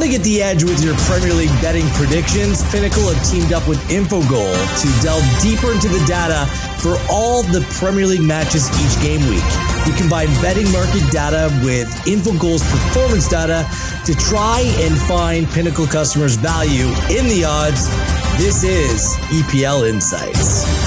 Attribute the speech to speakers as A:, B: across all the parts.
A: Want to get the edge with your Premier League betting predictions? Pinnacle have teamed up with Infogol to delve deeper into the data for all the Premier League matches each game week. You combine betting market data with Infogol's performance data to try and find Pinnacle customers' value in the odds. This is EPL Insights.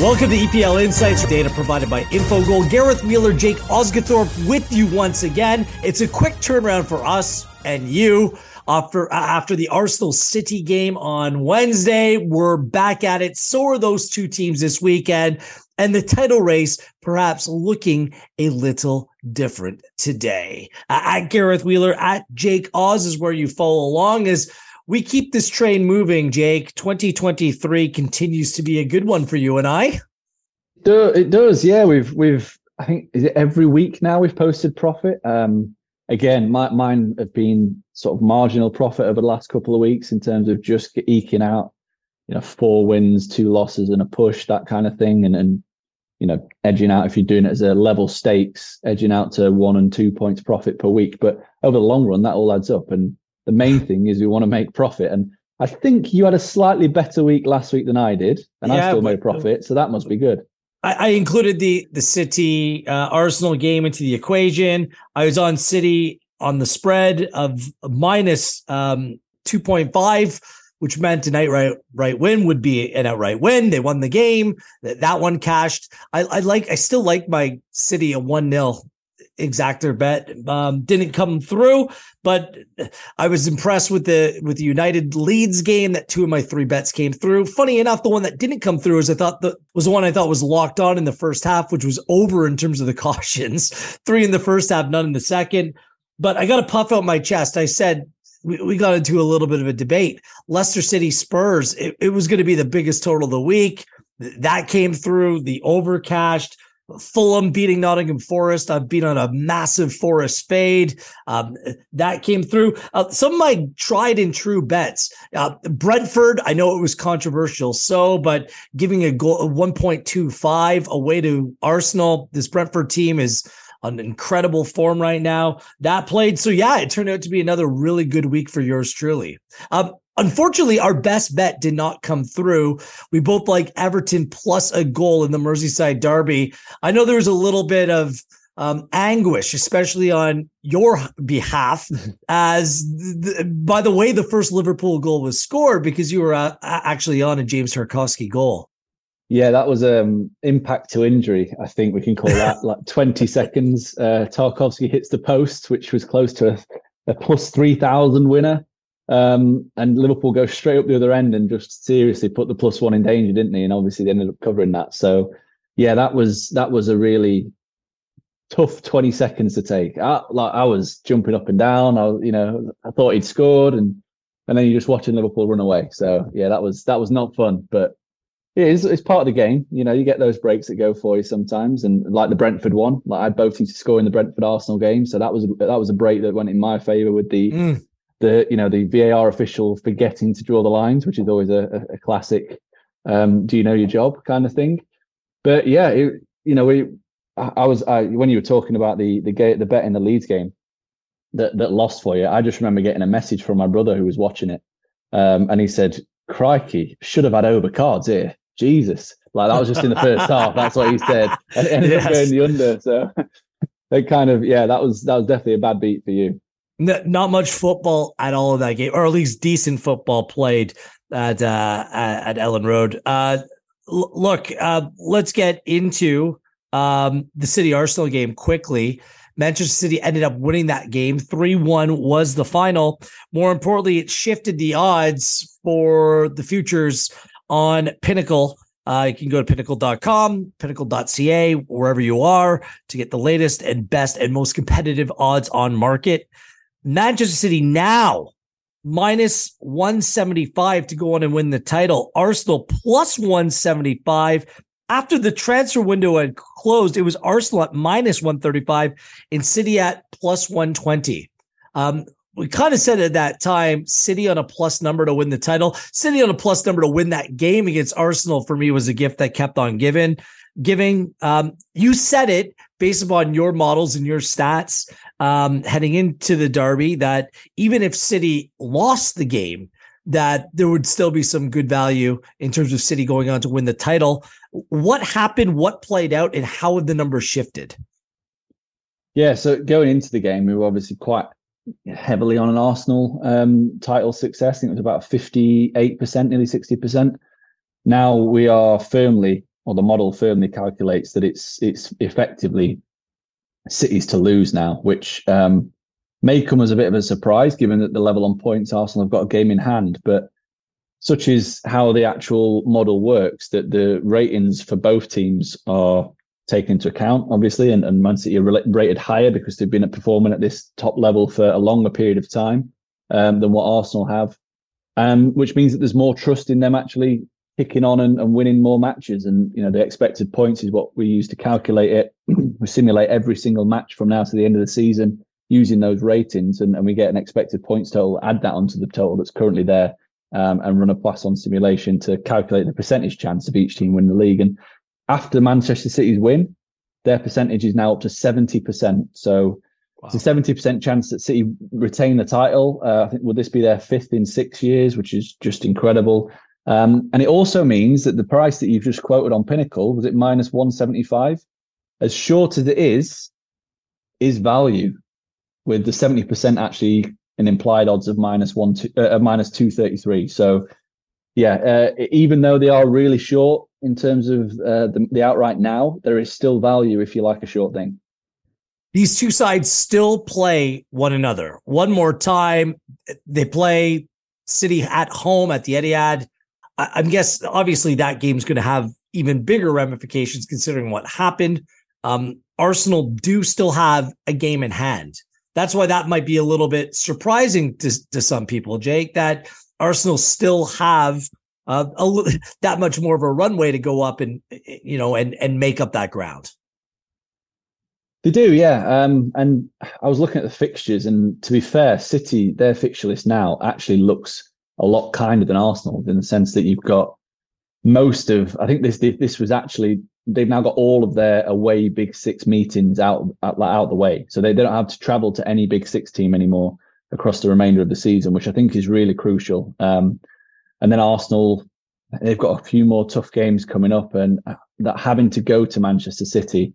A: Welcome to EPL Insights, data provided by Infogol. Gareth Wheeler, Jake Osgathorpe with you once again. It's a quick turnaround for us and you. After, after the Arsenal City game on Wednesday, we're back at it. So are those two teams this weekend. And the title race perhaps looking a little different today. Uh, at Gareth Wheeler, at Jake Oz is where you follow along as we keep this train moving, Jake. 2023 continues to be a good one for you and I.
B: It does, yeah. We've we've I think is it every week now we've posted profit. Um, again, my, mine have been sort of marginal profit over the last couple of weeks in terms of just eking out, you know, four wins, two losses, and a push, that kind of thing, and and you know, edging out if you're doing it as a level stakes, edging out to one and two points profit per week. But over the long run, that all adds up, and the main thing is we want to make profit. And I think you had a slightly better week last week than I did, and yeah, I still made profit. So that must be good.
A: I, I included the the City uh, Arsenal game into the equation. I was on City on the spread of minus, um, 2.5 which meant an outright right win would be an outright win. They won the game. That, that one cashed. I, I like. I still like my City a one 0 exactor bet um, didn't come through, but I was impressed with the with the United Leeds game that two of my three bets came through. Funny enough, the one that didn't come through is I thought that was the one I thought was locked on in the first half, which was over in terms of the cautions. Three in the first half, none in the second. But I got to puff out my chest. I said we, we got into a little bit of a debate. Leicester City Spurs, it, it was going to be the biggest total of the week. That came through. The over cashed. Fulham beating Nottingham Forest. I've been on a massive Forest fade. Um, that came through. Uh, some of my tried and true bets. Uh, Brentford, I know it was controversial, so, but giving a goal 1.25 away to Arsenal. This Brentford team is on incredible form right now. That played. So, yeah, it turned out to be another really good week for yours truly. Um, Unfortunately, our best bet did not come through. We both like Everton plus a goal in the Merseyside derby. I know there was a little bit of um, anguish, especially on your behalf, as th- by the way the first Liverpool goal was scored because you were uh, actually on a James Tarkowski goal.
B: Yeah, that was um impact to injury. I think we can call that like 20 seconds. Uh, Tarkowski hits the post, which was close to a, a plus 3,000 winner. Um, and Liverpool go straight up the other end and just seriously put the plus one in danger, didn't they? And obviously they ended up covering that. So yeah, that was that was a really tough 20 seconds to take. I, like I was jumping up and down. I you know, I thought he'd scored and and then you're just watching Liverpool run away. So yeah, that was that was not fun, but it is it's part of the game. You know, you get those breaks that go for you sometimes, and like the Brentford one, like I both need to score in the Brentford Arsenal game, so that was that was a break that went in my favour with the mm the you know the VAR official forgetting to draw the lines, which is always a, a classic. Um, do you know your job kind of thing? But yeah, it, you know, we I, I was I, when you were talking about the the the bet in the Leeds game that that lost for you. I just remember getting a message from my brother who was watching it, um, and he said, "Crikey, should have had over cards here." Jesus, like that was just in the first half. That's what he said, and it ended yes. up going the under. So, it kind of yeah, that was that was definitely a bad beat for you
A: not much football at all in that game, or at least decent football played at uh, at Elland Road. Uh, l- look, uh, let's get into um, the City Arsenal game quickly. Manchester City ended up winning that game. 3 1 was the final. More importantly, it shifted the odds for the futures on Pinnacle. Uh, you can go to pinnacle.com, pinnacle.ca, wherever you are to get the latest and best and most competitive odds on market. Manchester City now minus 175 to go on and win the title. Arsenal plus 175. After the transfer window had closed, it was Arsenal at minus 135 and City at plus 120. Um, we kind of said at that time, City on a plus number to win the title. City on a plus number to win that game against Arsenal for me was a gift that kept on giving. Giving. Um, you said it based upon your models and your stats um, heading into the derby, that even if City lost the game, that there would still be some good value in terms of City going on to win the title. What happened? What played out, and how have the numbers shifted?
B: Yeah, so going into the game, we were obviously quite heavily on an Arsenal um, title success. I think it was about 58%, nearly 60%. Now we are firmly, or the model firmly calculates that it's it's effectively cities to lose now, which um, may come as a bit of a surprise given that the level on points Arsenal have got a game in hand. But such is how the actual model works that the ratings for both teams are taken into account, obviously, and, and Man City are rated higher because they've been performing at this top level for a longer period of time um, than what Arsenal have, um, which means that there's more trust in them actually kicking on and, and, winning more matches. And you know, the expected points is what we use to calculate it. we simulate every single match from now to the end of the season using those ratings, and, and we get an expected points total. Add that onto the total that's currently there. Um, and run a Poisson simulation to calculate the percentage chance of each team win the league. And after Manchester City's win, their percentage is now up to 70%. So wow. it's a 70% chance that City retain the title. Uh, I think, will this be their fifth in six years, which is just incredible. Um, and it also means that the price that you've just quoted on Pinnacle, was it minus 175? As short as it is, is value with the 70% actually an implied odds of minus one, two, uh, minus 233. So yeah, uh, even though they are really short, in terms of uh, the, the outright now, there is still value if you like a short thing.
A: These two sides still play one another. One more time, they play City at home at the Etihad. I, I guess obviously that game's going to have even bigger ramifications considering what happened. Um, Arsenal do still have a game in hand. That's why that might be a little bit surprising to, to some people, Jake, that Arsenal still have uh, a, that much more of a runway to go up and you know and and make up that ground.
B: They do, yeah. Um, and I was looking at the fixtures, and to be fair, City their fixture list now actually looks a lot kinder than Arsenal in the sense that you've got most of. I think this this was actually they've now got all of their away Big Six meetings out out, out the way, so they, they don't have to travel to any Big Six team anymore across the remainder of the season, which I think is really crucial. Um, and then Arsenal, they've got a few more tough games coming up, and that having to go to Manchester City,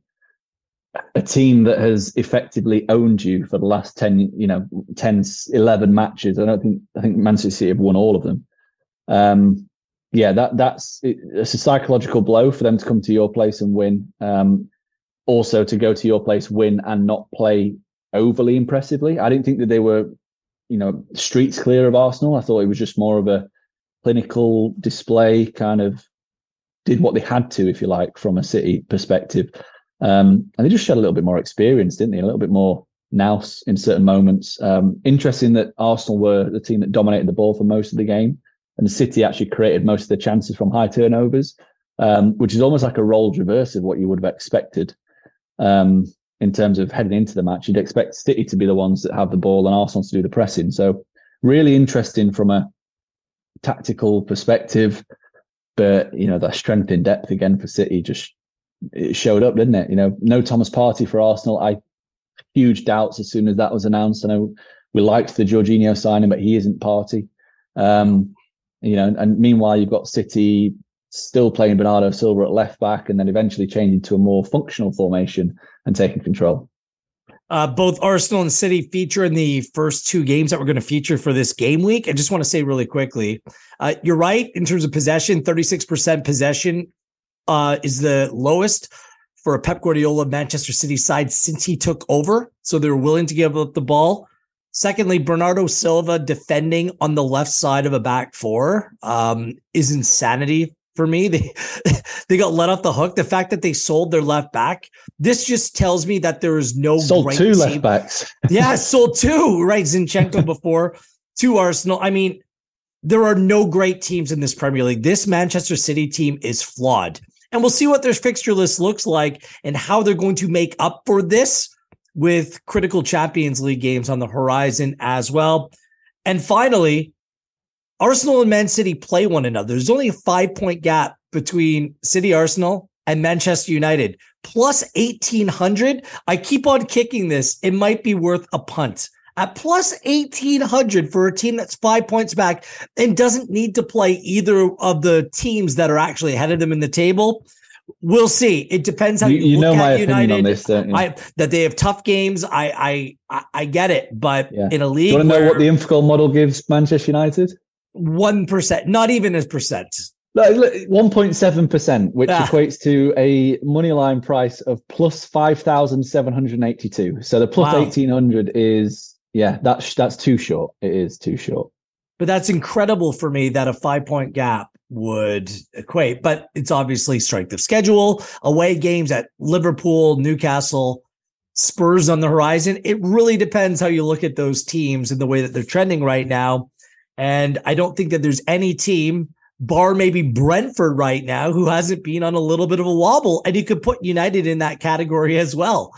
B: a team that has effectively owned you for the last 10, you know, 10, 11 matches. I don't think, I think Manchester City have won all of them. Um, yeah, that that's it's a psychological blow for them to come to your place and win. Um, also to go to your place, win and not play overly impressively. I didn't think that they were, you know, streets clear of Arsenal. I thought it was just more of a clinical display, kind of did what they had to, if you like, from a City perspective. Um, and they just showed a little bit more experience, didn't they? A little bit more nous in certain moments. Um, interesting that Arsenal were the team that dominated the ball for most of the game, and City actually created most of the chances from high turnovers, um, which is almost like a role reverse of what you would have expected um, in terms of heading into the match. You'd expect City to be the ones that have the ball and Arsenal to do the pressing. So really interesting from a tactical perspective. But you know, that strength in depth again for City just it showed up, didn't it? You know, no Thomas Partey for Arsenal. I huge doubts as soon as that was announced. I know we liked the Jorginho signing, but he isn't Partey. Um, you know, and meanwhile you've got City still playing Bernardo Silva at left back, and then eventually changing to a more functional formation and taking control.
A: Uh, both Arsenal and City feature in the first two games that we're going to feature for this game week. I just want to say really quickly, uh, you're right in terms of possession. 36% possession uh, is the lowest for a Pep Guardiola Manchester City side since he took over. So they're willing to give up the ball. Secondly, Bernardo Silva defending on the left side of a back four um, is insanity for me. They they got let off the hook. The fact that they sold their left back, this just tells me that there is no
B: sold two team. left backs.
A: yeah, sold two. Right, Zinchenko before to Arsenal. I mean, there are no great teams in this Premier League. This Manchester City team is flawed, and we'll see what their fixture list looks like and how they're going to make up for this with critical Champions League games on the horizon as well. And finally, Arsenal and Man City play one another. There's only a five point gap between City Arsenal and Manchester United plus 1800. I keep on kicking this. It might be worth a punt at plus 1800 for a team that's five points back and doesn't need to play either of the teams that are actually ahead of them in the table. We'll see. It depends how you,
B: you, you know my
A: United.
B: opinion on this, don't you?
A: I, that they have tough games. I I I get it, but yeah. in a league,
B: Do you want to know what the Infogol model gives Manchester United?
A: One percent, not even a percent.
B: One point seven percent, which ah. equates to a money line price of plus five thousand seven hundred eighty-two. So the plus wow. eighteen hundred is yeah, that's that's too short. It is too short.
A: But that's incredible for me that a five point gap would equate. But it's obviously strength of schedule, away games at Liverpool, Newcastle, Spurs on the horizon. It really depends how you look at those teams and the way that they're trending right now. And I don't think that there's any team, bar maybe Brentford right now, who hasn't been on a little bit of a wobble. And you could put United in that category as well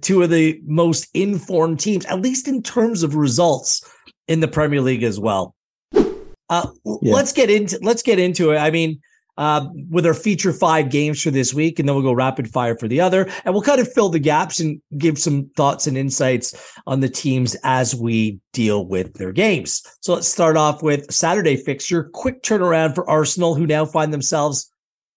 A: two of the most informed teams, at least in terms of results in the Premier League as well. Uh, yeah. Let's get into let's get into it. I mean, uh, with our feature five games for this week, and then we'll go rapid fire for the other, and we'll kind of fill the gaps and give some thoughts and insights on the teams as we deal with their games. So let's start off with Saturday fixture. Quick turnaround for Arsenal, who now find themselves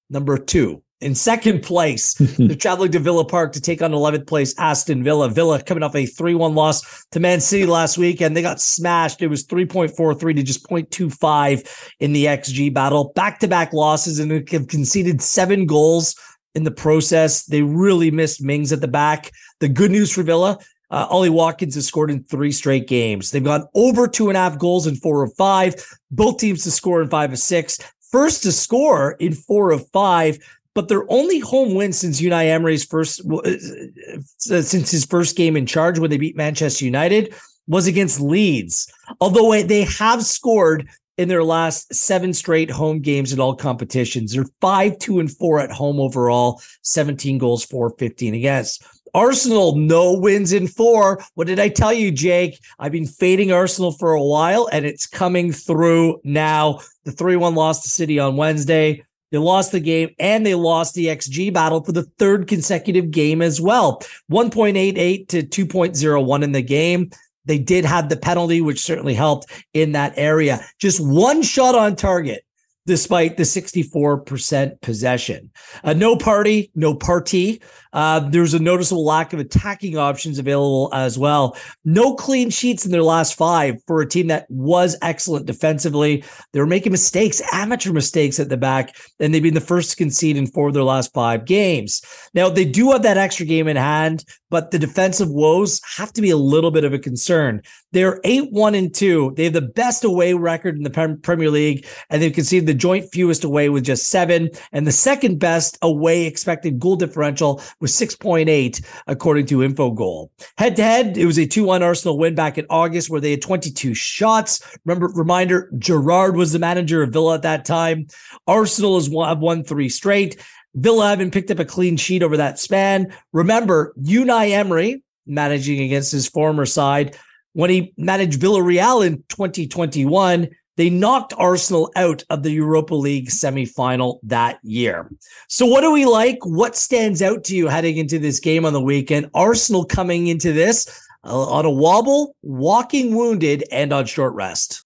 A: number two in second place. They're traveling to Villa Park to take on 11th place Aston Villa. Villa coming off a 3 1 loss to Man City last week, and they got smashed. It was 3.43 to just 0.25 in the XG battle. Back to back losses and they have conceded seven goals in the process. They really missed Mings at the back. The good news for Villa. Uh, Ollie Watkins has scored in three straight games. They've gone over two and a half goals in four of five. Both teams to score in five of six. First to score in four of five but their only home win since Unai Emery's first uh, uh, since his first game in charge when they beat Manchester United was against Leeds. Although they have scored in their last seven straight home games in all competitions. They're 5 2 and 4 at home overall, 17 goals, 4 15 against. Arsenal, no wins in four. What did I tell you, Jake? I've been fading Arsenal for a while, and it's coming through now. The 3 1 loss to City on Wednesday. They lost the game and they lost the XG battle for the third consecutive game as well. 1.88 to 2.01 in the game. They did have the penalty, which certainly helped in that area. Just one shot on target despite the 64% possession. Uh, no Partey, no Partey. Uh, there's a noticeable lack of attacking options available as well. No clean sheets in their last five for a team that was excellent defensively. They were making mistakes, amateur mistakes at the back, and they've been the first to concede in four of their last five games. Now, they do have that extra game in hand, but the defensive woes have to be a little bit of a concern. They're 8 1 and 2. They have the best away record in the Premier League, and they've conceded the joint fewest away with just seven, and the second best away expected goal differential was 6.8, according to Infogol. Head to head, it was a 2 1 Arsenal win back in August where they had 22 shots. Remember, reminder Gerrard was the manager of Villa at that time. Arsenal has won, won three straight. Villa haven't picked up a clean sheet over that span. Remember, Unai Emery managing against his former side when he managed Villarreal in 2021. They knocked Arsenal out of the Europa League semi-final that year. So, what do we like? What stands out to you heading into this game on the weekend? Arsenal coming into this uh, on a wobble, walking wounded, and on short rest.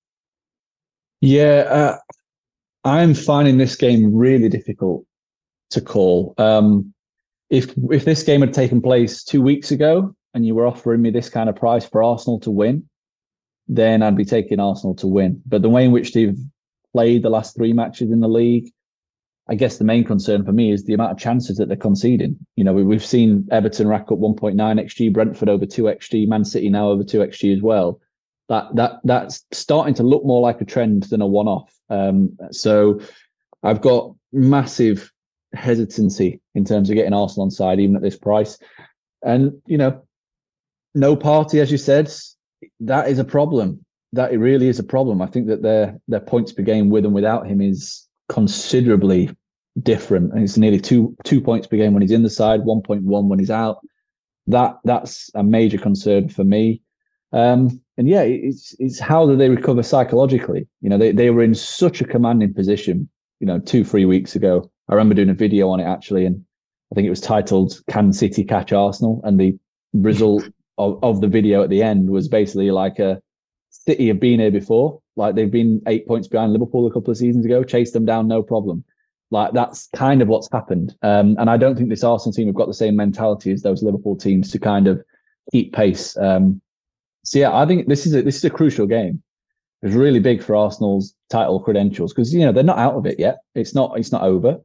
B: Yeah, uh, I'm finding this game really difficult to call. Um, if if this game had taken place two weeks ago and you were offering me this kind of price for Arsenal to win, then I'd be taking Arsenal to win. But the way in which they've played the last three matches in the league, I guess the main concern for me is the amount of chances that they're conceding. You know, we, have seen Everton rack up 1.9 xg, Brentford over 2 xg, Man City now over 2 xg as well. That that that's starting to look more like a trend than a one-off. Um, so I've got massive hesitancy in terms of getting Arsenal on side, even at this price. And you know, no Partey, as you said, that is a problem. That it really is a problem. I think that their their points per game with and without him is considerably different. And it's nearly two two points per game when he's in the side, one point one when he's out. That that's a major concern for me. Um, and yeah, it's it's how do they recover psychologically? You know, they they were in such a commanding position, you know, two three weeks ago I remember doing a video on it actually, and I think it was titled "Can City Catch Arsenal?" and the result of, of the video at the end was basically like a City have been here before. Like they've been eight points behind Liverpool a couple of seasons ago, chased them down, no problem. Like that's kind of what's happened. Um, and I don't think this Arsenal team have got the same mentality as those Liverpool teams to kind of keep pace. Um, so yeah, I think this is a, this is a crucial game. It's really big for Arsenal's title credentials because you know they're not out of it yet. It's not it's not over.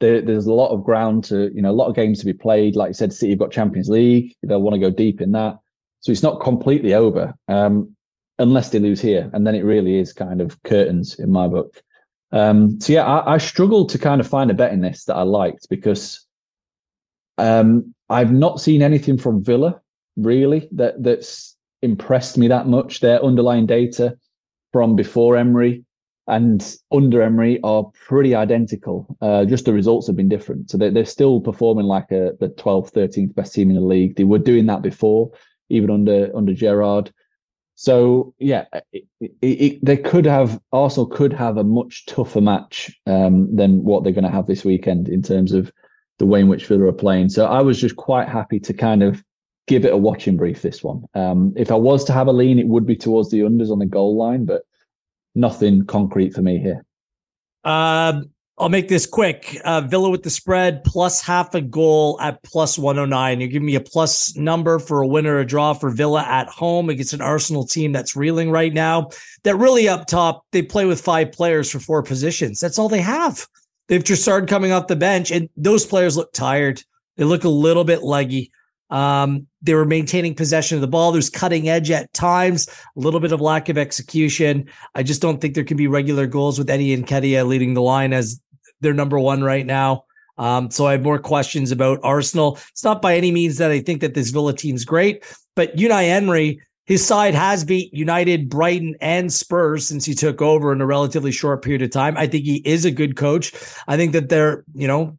B: There, there's a lot of ground to you know a lot of games to be played. Like you said, City have got Champions League. They'll want to go deep in that. So it's not completely over um, unless they lose here, and then it really is kind of curtains in my book. Um, so yeah, I, I struggled to kind of find a bet in this that I liked because um, I've not seen anything from Villa really that that's impressed me that much. Their underlying data from before Emery and under Emery are pretty identical. Uh, just the results have been different. So they're, they're still performing like a, the 12th, 13th best team in the league. They were doing that before, even under under Gerrard. So yeah, it, it, it, they could have Arsenal could have a much tougher match um, than what they're going to have this weekend in terms of the way in which Villa are playing. So I was just quite happy to kind of give it a watching brief. This one, um, if I was to have a lean, it would be towards the unders on the goal line, but nothing concrete for me here.
A: Um, I'll make this quick. Uh, Villa with the spread plus half a goal at plus 109. You're giving me a plus number for a winner or a draw for Villa at home against an Arsenal team that's reeling right now. That really up top, they play with five players for four positions. That's all they have. They've Trossard coming off the bench, and those players look tired. They look a little bit leggy. Um, they were maintaining possession of the ball. There's cutting edge at times, a little bit of lack of execution. I just don't think there can be regular goals with Eddie Nketiah leading the line as they're number one right now. Um, so I have more questions about Arsenal. It's not by any means that I think that this Villa team's great, but Unai Emery, his side has beat United, Brighton, and Spurs since he took over in a relatively short period of time. I think he is a good coach. I think that they're, you know,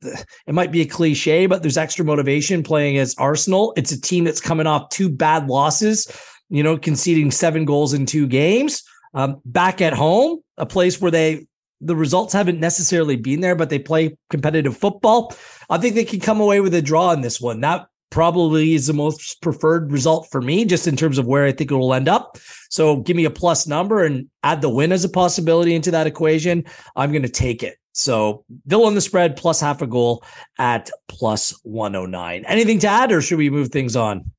A: it might be a cliche, but there's extra motivation playing as Arsenal. It's a team that's coming off two bad losses, you know, conceding seven goals in two games. Um, back at home, a place where they the results haven't necessarily been there, but they play competitive football. I think they can come away with a draw in this one. That probably is the most preferred result for me, just in terms of where I think it will end up. So give me a plus number and add the win as a possibility into that equation. I'm going to take it. So Villa on the spread plus half a goal at plus 109. Anything to add, or should we move things on?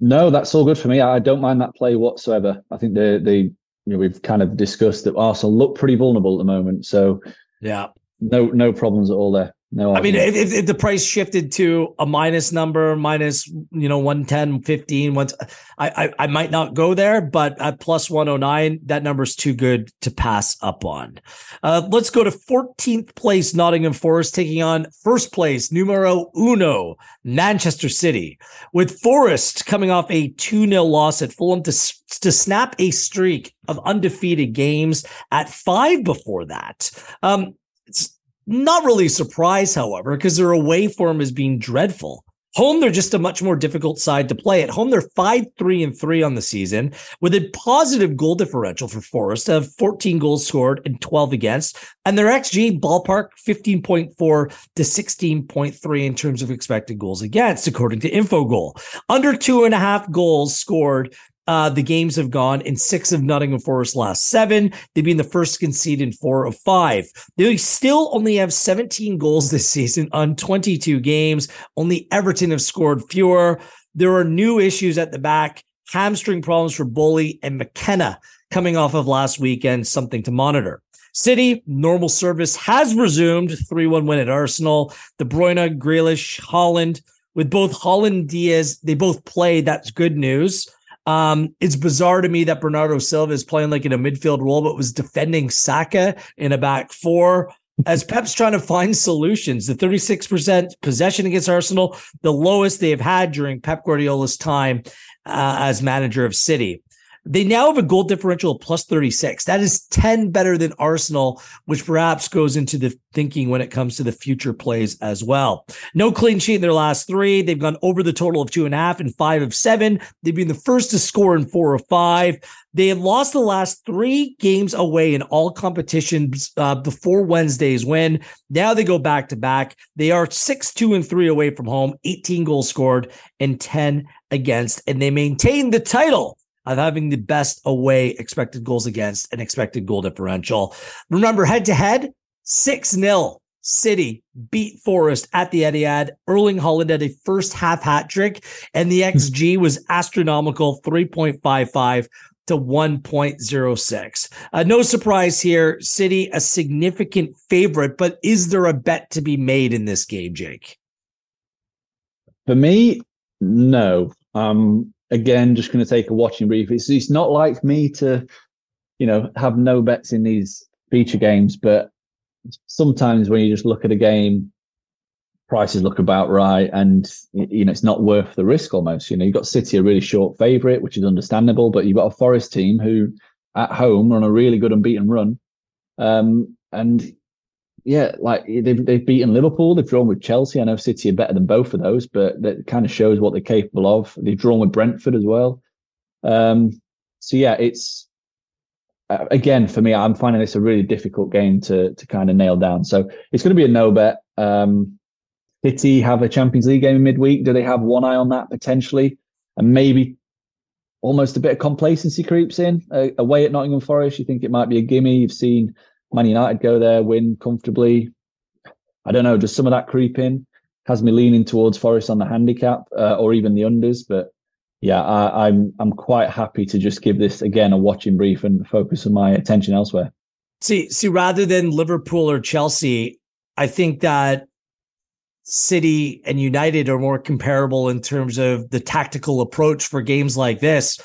B: No, that's all good for me. I don't mind that play whatsoever. I think the the you know, we've kind of discussed that Arsenal look pretty vulnerable at the moment. So
A: yeah,
B: no no problems at all there. No,
A: I mean, if, if, the price shifted to a minus number, minus, you know, 110, 15, once I, I, I might not go there, but at plus 109, that number is too good to pass up on. Uh, let's go to 14th place, Nottingham Forest taking on first place, numero uno, Manchester City, with Forest coming off a 2 0 loss at Fulham to, to snap a streak of undefeated games at five before that. Um, it's not really surprised, however, because their away form has being dreadful. Home, they're just a much more difficult side to play. At home, they're 5 3 and 3 on the season with a positive goal differential for Forest of 14 goals scored and 12 against. And their XG ballpark 15.4 to 16.3 in terms of expected goals against, according to Infogol. Under two and a half goals scored uh, the games have gone in six of Nottingham Forest's last seven. They've been the first to concede in four of five. They still only have 17 goals this season on 22 games. Only Everton have scored fewer. There are new issues at the back, hamstring problems for Boly and McKenna coming off of last weekend, something to monitor. City, normal service has resumed 3 1 win at Arsenal. De Bruyne, Grealish, Haaland. with both Haaland Dias, they both played. That's good news. Um, it's bizarre to me that Bernardo Silva is playing like in a midfield role, but was defending Saka in a back four. As Pep's trying to find solutions, the 36% possession against Arsenal, the lowest they have had during Pep Guardiola's time uh, as manager of City. They now have a goal differential of plus 36. That is 10 better than Arsenal, which perhaps goes into the thinking when it comes to the future plays as well. No clean sheet in their last three. They've gone over the total of two and a half and five of seven. They've been the first to score in four of five. They have lost the last three games away in all competitions uh, before Wednesday's win. Now they go back to back. They are six, two, and three away from home, 18 goals scored and 10 against, and they maintain the title of having the best away expected goals against and expected goal differential. Remember, head to head, 6 0. City beat Forest at the Etihad. Erling Haaland had a first half hat trick, and the XG was astronomical 3.55 to 1.06. Uh, no surprise here. City, a significant favorite, but is there a bet to be made in this game, Jake?
B: For me, no. Um, again, just going to take a watching brief. It's, it's not like me to, you know, have no bets in these feature games, but sometimes when you just look at a game prices look about right and you know it's not worth the risk almost you know you've got city a really short favorite which is understandable but you've got a forest team who at home are on a really good unbeaten run um, and yeah like they've, they've beaten liverpool they've drawn with chelsea i know city are better than both of those but that kind of shows what they're capable of they've drawn with brentford as well um, so yeah it's uh, again for me i'm finding this a really difficult game to to kind of nail down so it's going to be a no bet um, City have a Champions League game in midweek. Do they have one eye on that potentially? And maybe almost a bit of complacency creeps in uh, away at Nottingham Forest. You think it might be a gimme. You've seen Man United go there, win comfortably. I don't know, does some of that creep in has me leaning towards Forest on the handicap uh, or even the unders. But yeah, I, I'm I'm quite happy to just give this again a watching brief and focus on my attention elsewhere.
A: See, see, rather than Liverpool or Chelsea, I think that City and United are more comparable in terms of the tactical approach for games like this.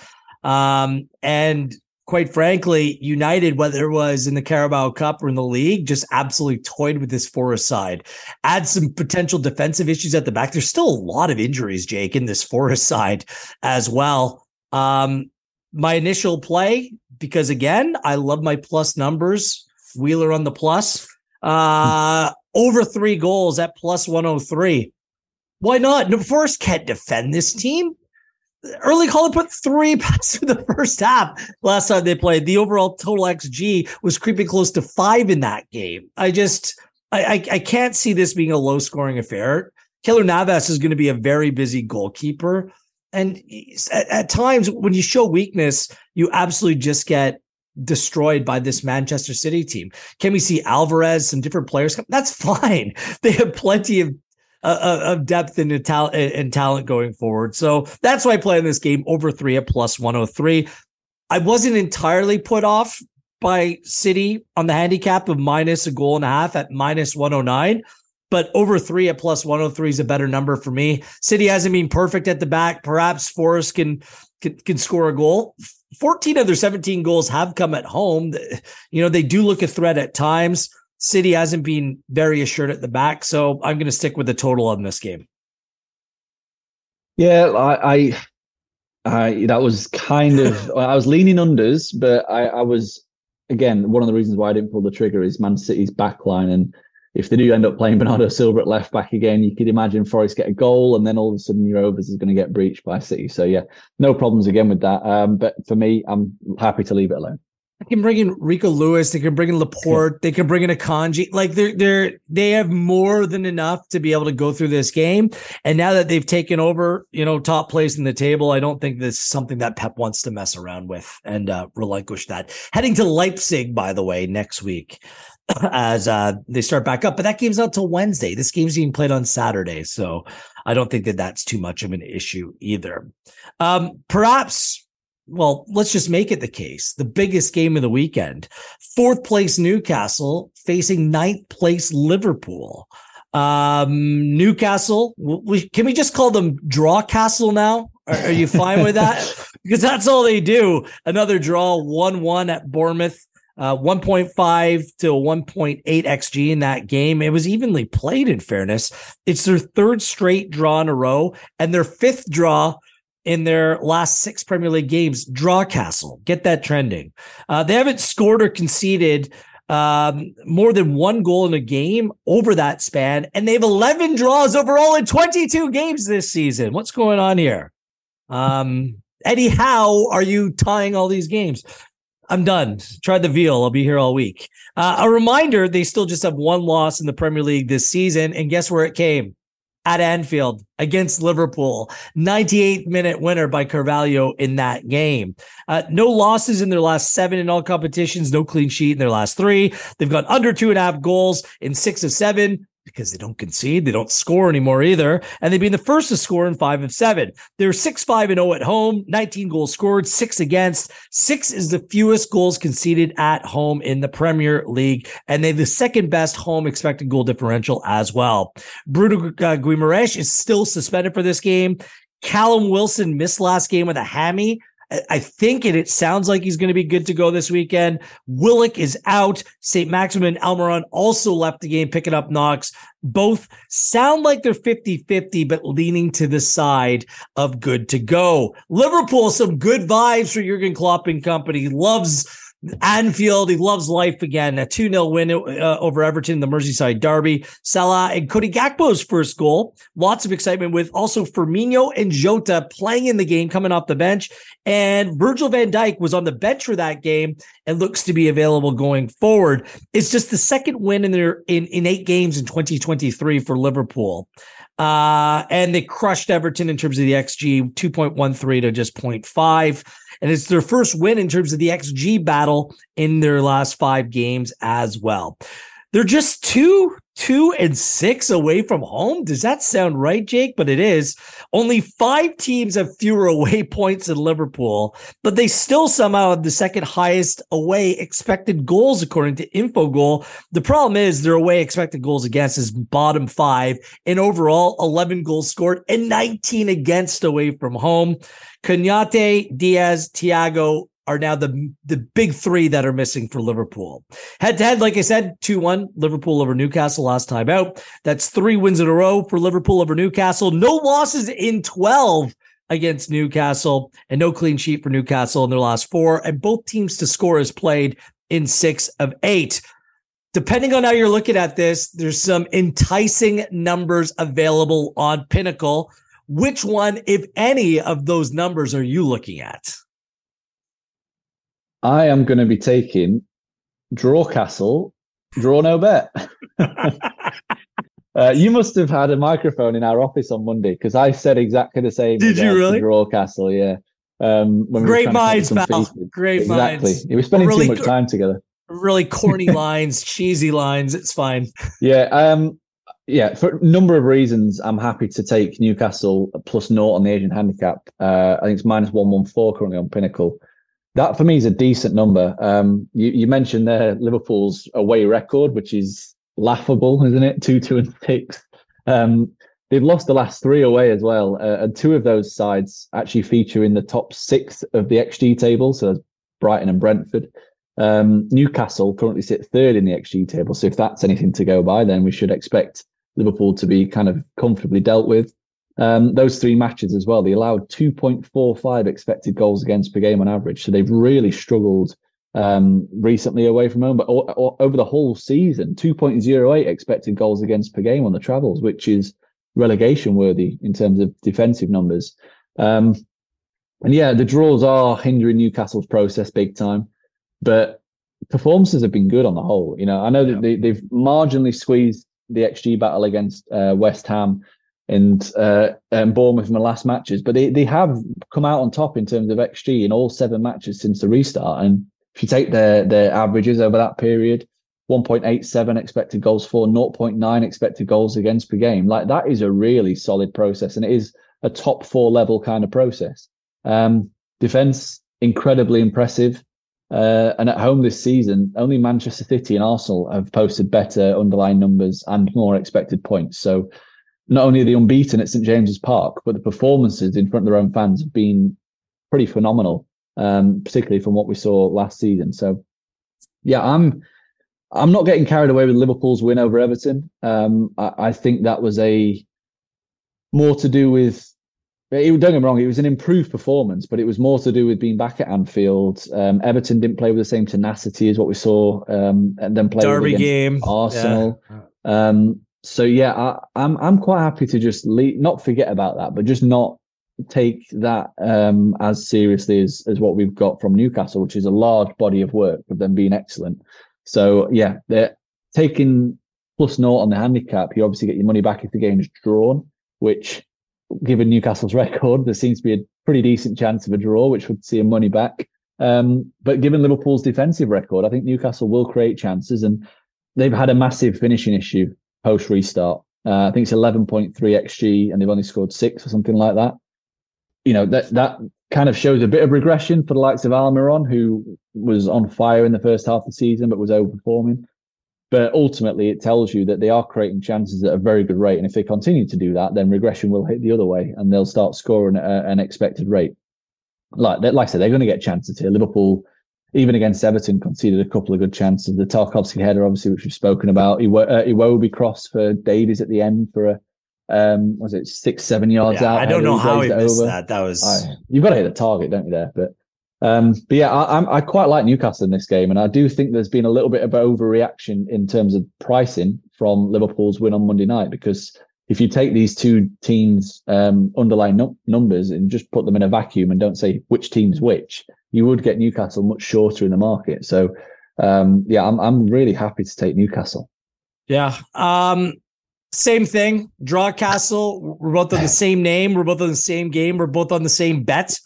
A: Um, and quite frankly, United, whether it was in the Carabao Cup or in the league, just absolutely toyed with this Forest side. Add some potential defensive issues at the back. There's still a lot of injuries, Jake, in this Forest side as well. Um, my initial play, because again, I love my plus numbers. Wheeler on the plus. Uh, over three goals at plus 103. Why not? No, Forest can't defend this team. Erling Haaland put three passes in the first half last time they played. The overall total XG was creeping close to five in that game. I just, I, I, I can't see this being a low scoring affair. Keylor Navas is going to be a very busy goalkeeper. And at, at times, when you show weakness, you absolutely just get destroyed by this Manchester City team. Can we see Alvarez, some different players? That's fine. They have plenty of of depth and, talent and talent going forward. So that's why I play in this game over three at plus 103. I wasn't entirely put off by City on the handicap of minus a goal and a half at minus 109. But over three at plus 103 is a better number for me. City hasn't been perfect at the back. Perhaps Forest can, can, can score a goal 14 of their 17 goals have come at home. You know, they do look a threat at times. City hasn't been very assured at the back. So I'm going to stick with the total on this game.
B: Yeah, I, I, I that was kind of, I was leaning unders, but I, I was, again, one of the reasons why I didn't pull the trigger is Man City's backline. And if they do end up playing Bernardo Silva at left back again, you could imagine Forest get a goal and then all of a sudden your overs is going to get breached by City. So yeah, no problems again with that. Um, but for me, I'm happy to leave it alone.
A: They can bring in Rico Lewis. They can bring in Laporte. They can bring in Akanji. Like they're they're they have more than enough to be able to go through this game. And now that they've taken over, you know, top place in the table, I don't think this is something that Pep wants to mess around with and uh, relinquish that. Heading to Leipzig, by the way, next week as uh, they start back up. But that game's not till Wednesday. This game's being played on Saturday, so I don't think that that's too much of an issue either. Um, perhaps, well, let's just make it the case. The biggest game of the weekend: fourth place Newcastle facing ninth place Liverpool. Um, Newcastle, we, can we just call them Draw Castle now? Are, are you fine with that? because that's all they do. Another draw, one one at Bournemouth uh, 1.5 to 1.8 xg in that game. It was evenly played. In fairness, it's their third straight draw in a row and their fifth draw in their last six Premier League games. Draw Castle, get that trending. Uh, they haven't scored or conceded um, more than one goal in a game over that span, and they have 11 draws overall in 22 games this season. What's going on here? Um, Eddie, how are you tying all these games? I'm done. Try the veal. I'll be here all week. Uh, a reminder they still just have one loss in the Premier League this season. And guess where it came? At Anfield against Liverpool. 98th minute winner by Carvalho in that game. Uh, no losses in their last seven in all competitions, no clean sheet in their last three. They've got under two and a half goals in six of seven because they don't concede. They don't score anymore either. And they've been the first to score in five of seven. They're 6 5 and 0 at home, 19 goals scored, six against. Six is the fewest goals conceded at home in the Premier League. And they have the second best home expected goal differential as well. Bruno uh, Guimaraes is still suspended for this game. Callum Wilson missed last game with a hammy. I think it, it sounds like he's going to be good to go this weekend. Willock is out. St. Maximin Almiron also left the game picking up knocks. Both sound like they're 50 50, but leaning to the side of good to go. Liverpool, some good vibes for Jurgen Klopp and company. Loves Anfield, he loves life again. A 2 0 win uh, over Everton, the Merseyside Derby. Salah and Cody Gakpo's first goal. Lots of excitement with also Firmino and Jota playing in the game, coming off the bench. And Virgil van Dijk was on the bench for that game and looks to be available going forward. It's just the second win in their in, in eight games in 2023 for Liverpool. Uh, and they crushed Everton in terms of the XG 2.13 to just 0.5. And it's their first win in terms of the XG battle in their last five games as well. They're just two, two and six away from home. Does that sound right, Jake? But it is. Only five teams have fewer away points than Liverpool, but they still somehow have the second highest away expected goals according to Infogol. The problem is their away expected goals against is bottom five, and overall 11 goals scored and 19 against away from home. Konaté, Diaz, Thiago, are now the the big three that are missing for Liverpool. Head to head, like I said, 2 1 Liverpool over Newcastle last time out. That's three wins in a row for Liverpool over Newcastle. No losses in 12 against Newcastle and no clean sheet for Newcastle in their last four. And both teams to score is played in six of eight. Depending on how you're looking at this, there's some enticing numbers available on Pinnacle. Which one, if any, of those numbers are you looking at?
B: I am going to be taking Draw Castle, Draw No Bet. uh, you must have had a microphone in our office on Monday because I said exactly the same.
A: Did you really?
B: Draw Castle, yeah. Um,
A: when Great we minds, pal. Great minds.
B: exactly.
A: minds.
B: We're spending really too much time together.
A: Really corny lines, cheesy lines. It's fine.
B: Yeah. Um, yeah, for a number of reasons, I'm happy to take Newcastle plus naught on the Asian handicap. Uh, I think it's minus one one four currently on Pinnacle that for me is a decent number. Um, you, you mentioned there Liverpool's away record, which is laughable, isn't it? Two, two, and six. Um, they've lost the last three away as well, uh, and two of those sides actually feature in the top six of the XG table. So Brighton and Brentford. Um, Newcastle currently sit third in the XG table. So if that's anything to go by, then we should expect Liverpool to be kind of comfortably dealt with. Um, those three matches as well, they allowed 2.45 expected goals against per game on average. So they've really struggled um, recently away from home, but over the whole season, 2.08 expected goals against per game on the travels, which is relegation worthy in terms of defensive numbers. Um, and yeah, the draws are hindering Newcastle's process big time, but performances have been good on the whole. You know, I know that they, they've marginally squeezed the XG battle against uh, West Ham and uh, and Bournemouth in the last matches, but they, they have come out on top in terms of XG in all seven matches since the restart. And if you take their their averages over that period, 1.87 expected goals for, 0.9 expected goals against per game, like that is a really solid process, and it is a top four level kind of process. Um, defense incredibly impressive. Uh, and at home this season, only Manchester City and Arsenal have posted better underlying numbers and more expected points. So not only are they unbeaten at St James's Park, but the performances in front of their own fans have been pretty phenomenal, um, particularly from what we saw last season. So, yeah, I'm I'm not getting carried away with Liverpool's win over Everton. Um, I, I, think that was a more to do with It, don't get me wrong, it was an improved performance, but it was more to do with being back at Anfield. Um, Everton didn't play with the same tenacity as what we saw, um, and then play
A: Derby game,
B: Arsenal. Yeah. Um, so yeah, I, am I'm, I'm quite happy to just leave, not forget about that, but just not take that um, as seriously as as what we've got from Newcastle, which is a large body of work of them being excellent. So yeah, they're taking plus naught on the handicap. You obviously get your money back if the game's drawn, which given Newcastle's record, there seems to be a pretty decent chance of a draw, which would see a money back. Um, but given Liverpool's defensive record, I think Newcastle will create chances, and they've had a massive finishing issue post restart. Uh, I think it's 11.3 xg, and they've only scored six or something like that. You know that that kind of shows a bit of regression for the likes of Almiron, who was on fire in the first half of the season but was overperforming. But ultimately, it tells you that they are creating chances at a very good rate. And if they continue to do that, then regression will hit the other way and they'll start scoring at an expected rate. Like, like I said, they're going to get chances here. Liverpool, even against Everton, conceded a couple of good chances. The Tarkowski header, obviously, which we've spoken about. Iwo- uh, Iwobi cross for Davies at the end for a um was it six seven yards
A: yeah,
B: out
A: i don't know how he missed over. that that was I,
B: you've got to hit the target don't you there but um, but yeah, I, I, quite like Newcastle in this game, and I do think there's been a little bit of overreaction in terms of pricing from Liverpool's win on Monday night. Because if you take these two teams' um, underlying num- numbers and just put them in a vacuum and don't say which team's which, you would get Newcastle much shorter in the market. So um, yeah, I'm I'm really happy to take Newcastle.
A: Yeah. Um, same thing. Draw Castle. We're both on the same name. We're both on the same game. We're both on the same bet.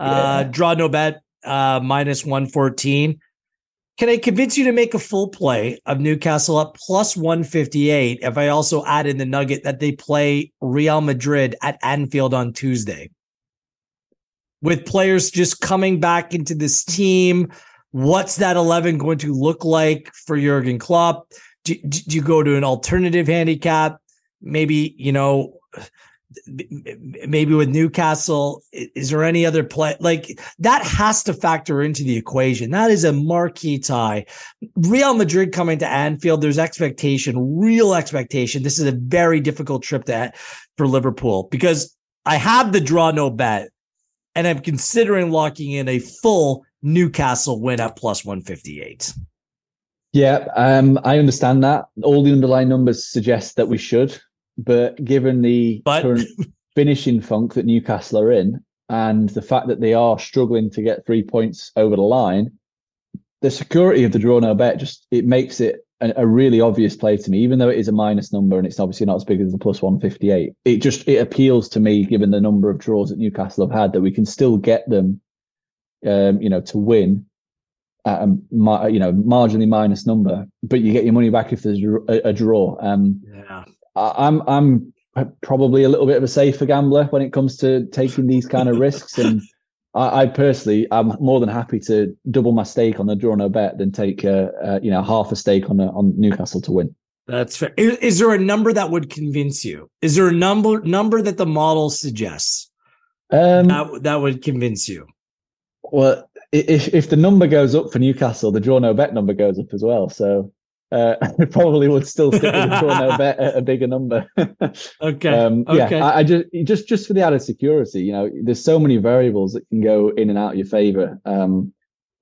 A: Uh, draw no bet uh, minus 114. Can I convince you to make a full play of Newcastle up plus 158 if I also add in the nugget that they play Real Madrid at Anfield on Tuesday? With players just coming back into this team, what's that 11 going to look like for Jurgen Klopp? Do, do you go to an alternative handicap? Maybe, you know, maybe with Newcastle, is there any other play like that has to factor into the equation? That is a marquee tie. Real Madrid coming to Anfield, there's expectation, real expectation. This is a very difficult trip to for Liverpool because I have the draw no bet, and I'm considering locking in a full Newcastle win at plus 158.
B: Yeah, um, I understand that. All the underlying numbers suggest that we should. But given the but... current finishing funk that Newcastle are in, and the fact that they are struggling to get three points over the line, the security of the draw no bet just it makes it a, a, really obvious play to me. Even though it is a minus number and it's obviously not as big as the plus one fifty eight, it just it appeals to me given the number of draws that Newcastle have had that we can still get them, um, you know, to win at a you know marginally minus number, but you get your money back if there's a, a draw. Um, yeah. I'm I'm probably a little bit of a safer gambler when it comes to taking these kind of risks, and I, I personally I'm more than happy to double my stake on the draw no bet than take a, a you know half a stake on a, on Newcastle to win.
A: That's fair. Is, is, there a number that would convince you? Is there a number number that the model suggests um, that that would convince you?
B: Well, if if the number goes up for Newcastle, the draw no bet number goes up as well. So uh, I probably would still stick with the draw no bet at a bigger number.
A: okay. Um,
B: okay. Yeah, I, I, just just just for the added security, you know, there's so many variables that can go in and out of your favor. Um,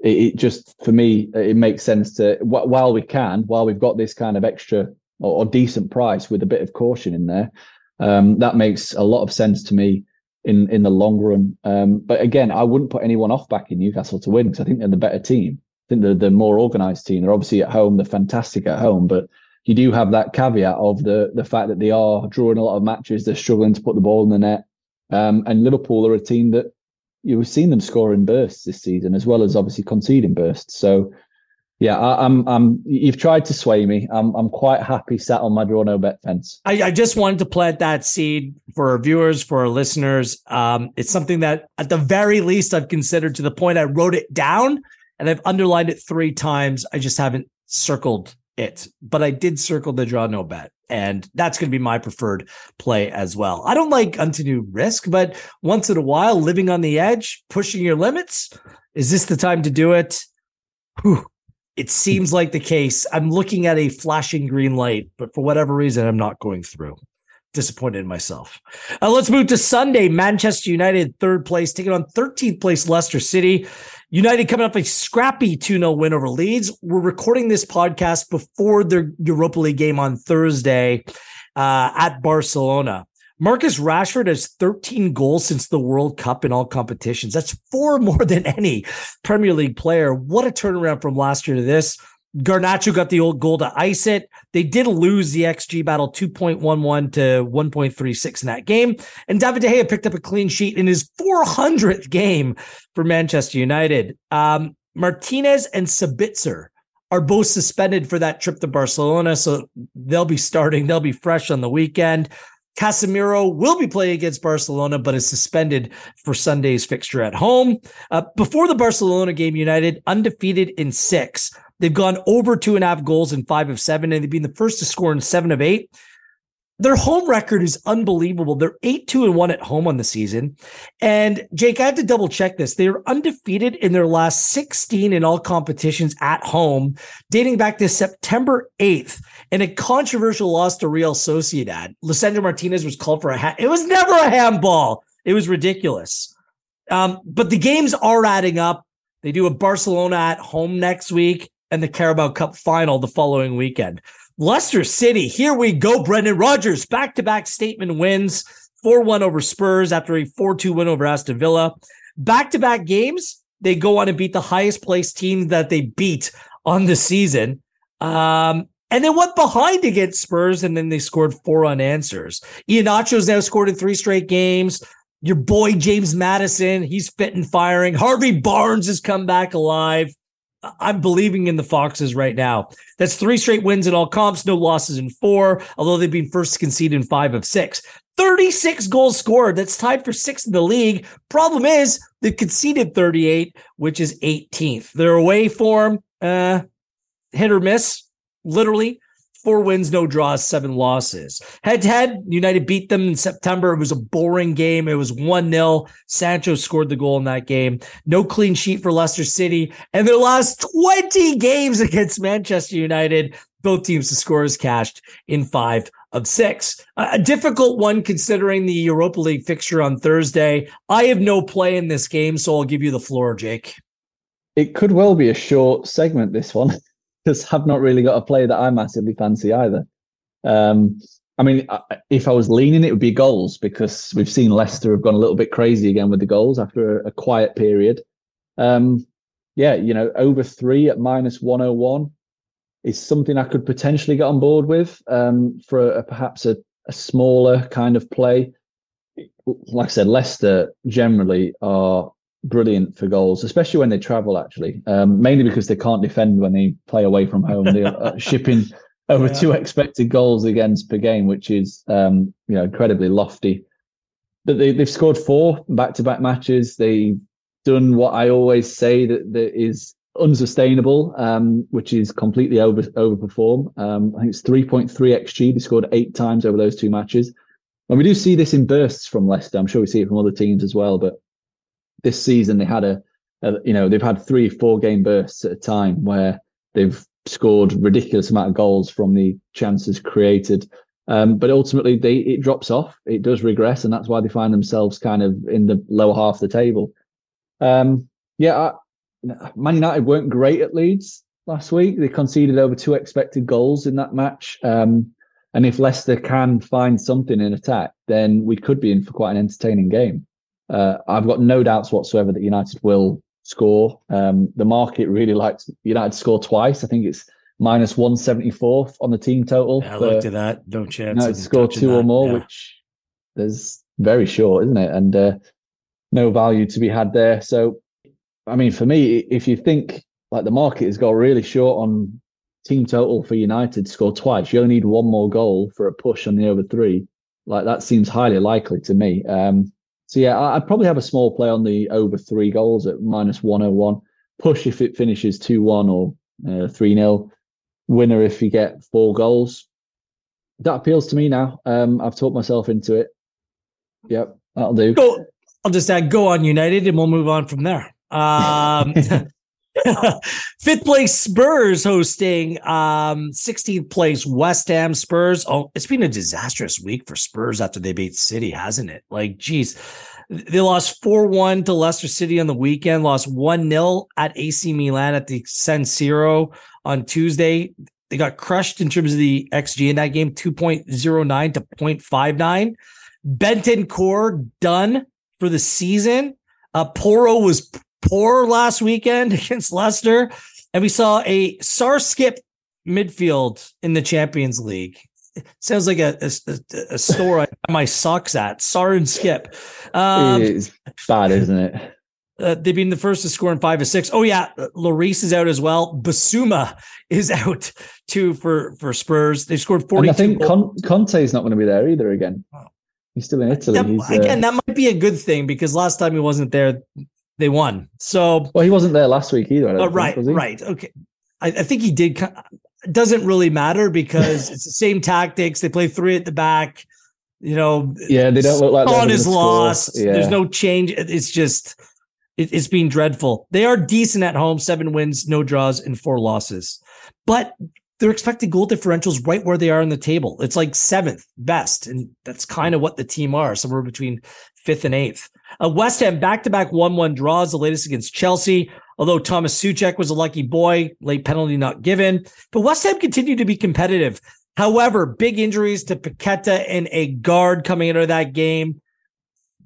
B: it, it, just for me, it makes sense to while we can, while we've got this kind of extra or, or decent price with a bit of caution in there, um, that makes a lot of sense to me in in the long run. Um, but again, I wouldn't put anyone off back in Newcastle to win because I think they're the better team think they're the more organised team. They're obviously at home. They're fantastic at home, but you do have that caveat of the the fact that they are drawing a lot of matches. They're struggling to put the ball in the net. Um, and Liverpool are a team that you've seen them scoring bursts this season, as well as obviously conceding bursts. So, yeah, I, am I'm, I'm. You've tried to sway me. I'm. I'm quite happy sat on my draw no bet fence.
A: I, I just wanted to plant that seed for our viewers, for our listeners. Um, it's something that, at the very least, I've considered to the point I wrote it down and I've underlined it three times. I just haven't circled it, but I did circle the draw no bet. And that's going to be my preferred play as well. I don't like undue risk, but once in a while, living on the edge, pushing your limits, is this the time to do it? Whew. It seems like the case. I'm looking at a flashing green light, but for whatever reason, I'm not going through. Disappointed in myself. Uh, let's move to Sunday. Manchester United, third place, taking on 13th place Leicester City. United coming up a scrappy 2 0 win over Leeds. We're recording this podcast before their Europa League game on Thursday uh, at Barcelona. Marcus Rashford has 13 goals since the World Cup in all competitions. That's four more than any Premier League player. What a turnaround from last year to this. Garnacho got the old goal to ice it. They did lose the XG battle 2.11 to 1.36 in that game. And David De Gea picked up a clean sheet in his 400th game for Manchester United. Um, Martinez and Sabitzer are both suspended for that trip to Barcelona. So they'll be starting, they'll be fresh on the weekend. Casemiro will be playing against Barcelona, but is suspended for Sunday's fixture at home. Uh, before the Barcelona game, United undefeated in six. They've gone over two and a half goals in five of seven, and they've been the first to score in seven of eight. Their home record is unbelievable. They're 8 2 and 1 at home on the season. And Jake, I have to double check this. They are undefeated in their last 16 in all competitions at home, dating back to September 8th in a controversial loss to Real Sociedad. Lisandro Martinez was called for a hat. It was never a handball. It was ridiculous. Um, but the games are adding up. They do a Barcelona at home next week and the Carabao Cup final the following weekend. Leicester City, here we go. Brendan Rodgers, back to back statement wins 4 1 over Spurs after a 4 2 win over Aston Villa. Back to back games, they go on and beat the highest placed team that they beat on the season. Um, and then went behind against Spurs, and then they scored four unanswers. Iheanacho's now scored in three straight games. Your boy James Maddison, he's fit and firing. Harvey Barnes has come back alive. I'm believing in the Foxes right now. That's three straight wins in all comps, no losses in four, although they've been first to concede in five of six. 36 goals scored. That's tied for sixth in the league. Problem is, they conceded 38, which is 18th. Their away form, uh, hit or miss, literally. Four wins, no draws, seven losses. Head to head, United beat them in September. It was a boring game. It was 1 0. Sancho scored the goal in that game. No clean sheet for Leicester City. And their last 20 games against Manchester United, both teams, the scores cashed in five of six. A difficult one considering the Europa League fixture on Thursday. I have no play in this game, so I'll give you the floor, Jake.
B: It could well be a short segment, this one. because I've not really got a play that I massively fancy either. Um, I mean, if I was leaning, it would be goals because we've seen Leicester have gone a little bit crazy again with the goals after a, a quiet period. Um, yeah, you know, over three at minus 101 is something I could potentially get on board with um, for a, perhaps a, a smaller kind of play. Like I said, Leicester generally are brilliant for goals, especially when they travel. Actually, um, mainly because they can't defend when they play away from home. They're uh, shipping over yeah. two expected goals against per game, which is um, you know incredibly lofty. But they, they've scored four back-to-back matches. They've done what I always say that, that is unsustainable, um, which is completely over overperform. Um, I think it's 3.3 xg. They scored eight times over those two matches. And we do see this in bursts from Leicester. I'm sure we see it from other teams as well. But this season they had a, a, you know they've had three four game bursts at a time where they've scored ridiculous amount of goals from the chances created. Um, but ultimately they it drops off. It does regress and that's why they find themselves kind of in the lower half of the table. Um, yeah I, man united weren't great at leeds last week. They conceded over two expected goals in that match. Um, and if leicester can find something in attack then we could be in for quite an entertaining game uh, I've got no doubts whatsoever that United will score. Um, the market really likes United to score twice. I think it's minus 174 on the team total.
A: Yeah, I looked at that. No chance.
B: United to score two or more, yeah. which there's very short, isn't it? And uh, no value to be had there. So, I mean, for me, if you think like the market has got really short on team total for United to score twice, you only need one more goal for a push on the over three. Like that seems highly likely to me. Um, so yeah, I'd probably have a small play on the over three goals at minus 101. Push if it finishes 2 1 or uh, 3 uh, 0. Winner if you get four goals. That appeals to me now. Um, I've talked myself into it. Yep, that'll do.
A: Go, I'll just add go on United and we'll move on from there. Um, Fifth place Spurs hosting um 16th place West Ham Spurs. Oh, it's been a disastrous week for Spurs after they beat City, hasn't it? Like, geez. They lost 4 1 to Leicester City on the weekend, lost 1 0 at AC Milan at the San Siro on Tuesday. They got crushed in terms of the XG in that game 2.09 to 0.59. Bentancur done for the season. Uh, Porro was poor last weekend against Leicester. And we saw a Sar skip midfield in the Champions League. Sounds like a, a, a store I buy my socks at. Sar and Skip.
B: Um, it's bad, isn't it?
A: Uh, they've been the first to score in five or six. Oh yeah, Lloris is out as well. Bissouma is out too for for Spurs. They scored forty.
B: I think Con- Conte is not going to be there either again. He's still in Italy.
A: That, again, uh, that might be a good thing because last time he wasn't there, they won. So
B: well, he wasn't there last week either.
A: Oh, right, think, right, okay. I, I, think he did. It doesn't really matter because it's the same tactics. They play three at the back. You know,
B: yeah, they don't look like
A: on his loss. Yeah. There's no change. It's just it, it's been dreadful. They are decent at home, seven wins, no draws, and four losses. But their expected goal differentials right where they are on the table. It's like seventh best, and that's kind of what the team are, somewhere between fifth and eighth. Uh, West Ham back to back 1 1 draws, the latest against Chelsea. Although Thomas Soucek was a lucky boy, late penalty not given. But West Ham continued to be competitive. However, big injuries to Paqueta and Aguerd coming of that game.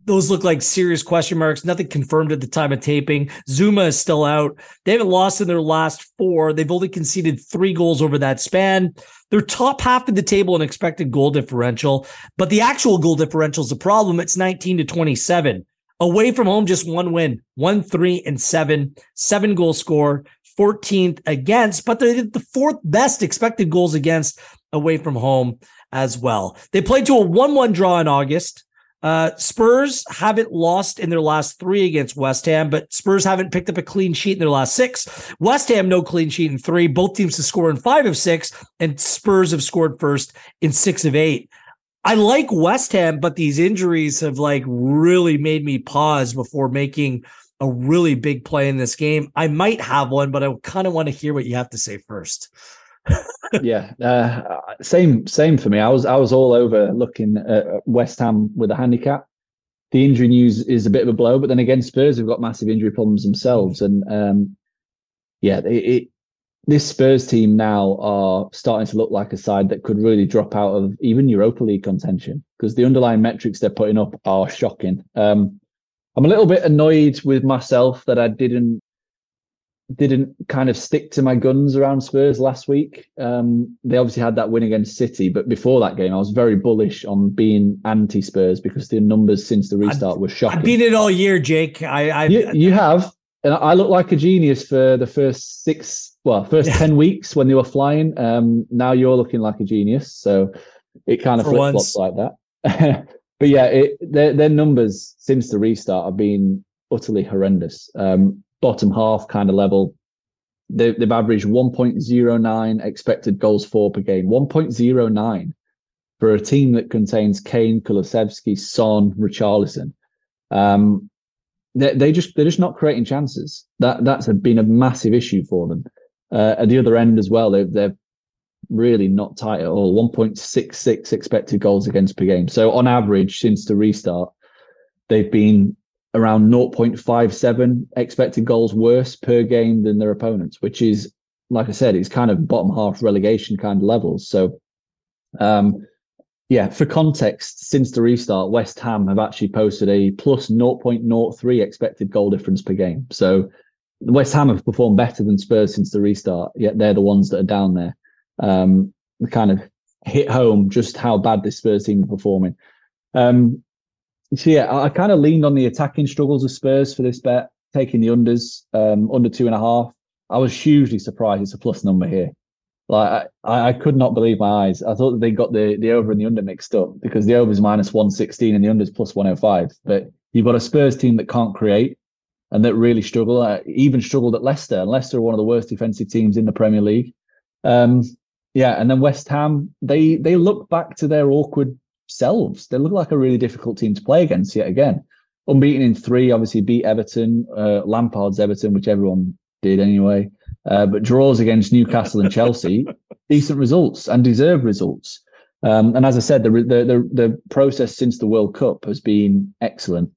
A: Those look like serious question marks. Nothing confirmed at the time of taping. Zouma is still out. They haven't lost in their last four. They've only conceded three goals over that span. They're top half of the table in expected goal differential, but the actual goal differential is a problem. It's 19 to 27. Away from home, just one win, one, three, and seven, seven goal score, 14th against, but they're the fourth best expected goals against away from home as well. They played to a 1 1 draw in August. Uh, Spurs haven't lost in their last three against West Ham, but Spurs haven't picked up a clean sheet in their last six. West Ham, no clean sheet in three. Both teams to score in five of six, and Spurs have scored first in six of eight. I like West Ham, but these injuries have like really made me pause before making a really big play in this game. I might have one, but I kind of want to hear what you have to say first.
B: yeah, uh, same same for me. I was I was all over looking at West Ham with a handicap. The injury news is a bit of a blow, but then again, Spurs have got massive injury problems themselves, and um, yeah, it, it this Spurs team now are starting to look like a side that could really drop out of even Europa League contention because the underlying metrics they're putting up are shocking. Um, I'm a little bit annoyed with myself that I didn't didn't kind of stick to my guns around Spurs last week. Um, they obviously had that win against City, but before that game, I was very bullish on being anti Spurs because the numbers since the restart were shocking.
A: I've been it all year, Jake. I, I
B: you, you have, and I look like a genius for the first six well, first yeah. 10 weeks when they were flying. Um, now you're looking like a genius. So it kind of flip flops like that. but yeah, it, their, their numbers since the restart have been utterly horrendous. Um, bottom half kind of level. They, they've averaged 1.09 expected goals for per game, 1.09 for a team that contains Kane, Kulusevski, Son, Richarlison. Um, they, they just they're just not creating chances. That that's been a massive issue for them. Uh, at the other end as well, they're, they're really not tight at all. 1.66 expected goals against per game. So on average, since the restart, they've been around 0.57 expected goals worse per game than their opponents, which is, like I said, it's kind of bottom half relegation kind of levels. So, um, yeah, for context, since the restart, West Ham have actually posted a plus 0.03 expected goal difference per game. So West Ham have performed better than Spurs since the restart, yet they're the ones that are down there. Um, kind of hit home just how bad this Spurs team are performing. Um, so yeah, I, kind of leaned on the attacking struggles of Spurs for this bet, taking the unders um, under two and a half. I was hugely surprised it's a plus number here. Like I, I could not believe my eyes. I thought they got the the over and the under mixed up because the over is minus one sixteen and the under is plus one hundred five. But you've got a Spurs team that can't create and that really struggle. Uh, even struggled at Leicester, and Leicester are one of the worst defensive teams in the Premier League. Um, yeah, and then West Ham, they they look back to their awkward selves. They look like a really difficult team to play against yet again. Unbeaten in three, obviously beat Everton, uh, Lampard's Everton, which everyone did anyway. Uh, but draws against Newcastle and Chelsea, decent results and deserved results. Um, and as I said, the, the, the the process since the World Cup has been excellent.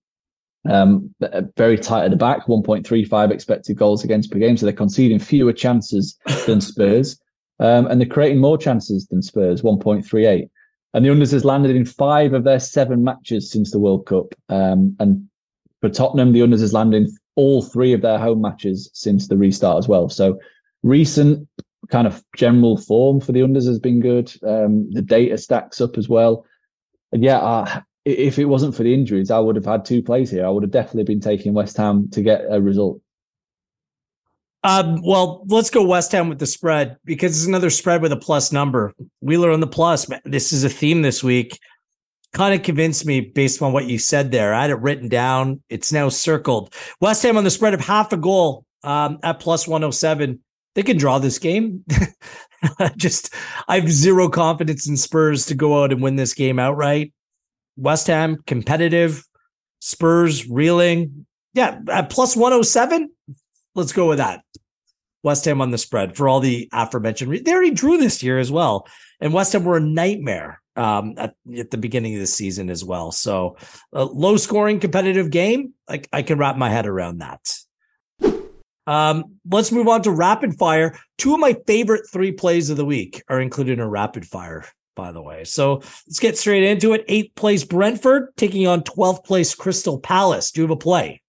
B: Um, uh, very tight at the back, 1.35 expected goals against per game. So they're conceding fewer chances than Spurs. Um, and they're creating more chances than Spurs, 1.38. And the unders has landed in five of their seven matches since the World Cup. Um, and for Tottenham, the unders has landed in all three of their home matches since the restart as well. So recent kind of general form for the unders has been good. Um, the data stacks up as well. And yeah, uh, if it wasn't for the injuries, I would have had two plays here. I would have definitely been taking West Ham to get a result.
A: Um, well, let's go West Ham with the spread because it's another spread with a plus number. Wheeler on the plus. This is a theme this week. Kind of convinced me based on what you said there. I had it written down. It's now circled. West Ham on the spread of half a goal um, at plus 107. They can draw this game. Just, I have zero confidence in Spurs to go out and win this game outright. West Ham competitive, Spurs reeling. Yeah, at plus 107, let's go with that. West Ham on the spread for all the aforementioned. They already drew this year as well. And West Ham were a nightmare um, at, at, the beginning of the season as well. So, a low scoring competitive game. Like I can wrap my head around that. Um, let's move on to rapid fire. Two of my favorite three plays of the week are included in a rapid fire, by the way. So let's get straight into it. Eighth place Brentford taking on 12th place Crystal Palace. Do you have a play?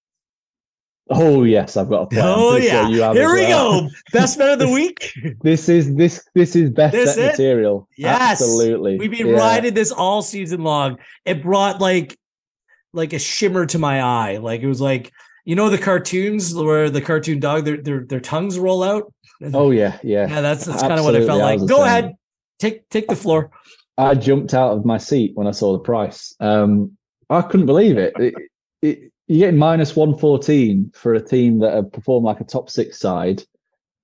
B: Oh yes, I've got a plan.
A: Oh yeah, sure here we well. go. Best bet of the week.
B: this is this this is best this bet material.
A: Yes,
B: absolutely.
A: We've been yeah. riding this all season long. It brought like like a shimmer to my eye. Like it was like you know the cartoons where the cartoon dog their their their tongues roll out.
B: Oh yeah, yeah.
A: Yeah, that's that's kind of what it felt like. Go ahead, take take the floor.
B: I jumped out of my seat when I saw the price. Um, I couldn't believe it. it, it you're getting minus 114 for a team that have performed like a top six side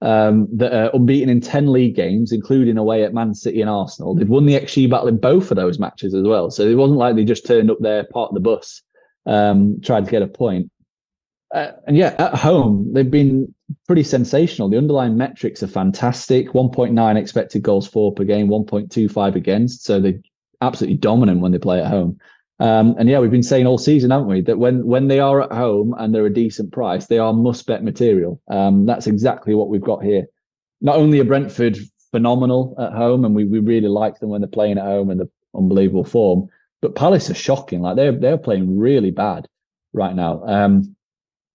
B: um, that are unbeaten in 10 league games, including away at Man City and Arsenal. They've won the XG battle in both of those matches as well. So it wasn't like they just turned up there, part of the bus, um, tried to get a point. Uh, and yeah, at home, they've been pretty sensational. The underlying metrics are fantastic 1.9 expected goals for per game, 1.25 against. So they're absolutely dominant when they play at home. Um, and yeah, we've been saying all season, haven't we, that when when they are at home and they're a decent price, they are must bet material. Um, that's exactly what we've got here. Not only are Brentford phenomenal at home, and we we really like them when they're playing at home and the unbelievable form, but Palace are shocking. Like they're they're playing really bad right now. Um,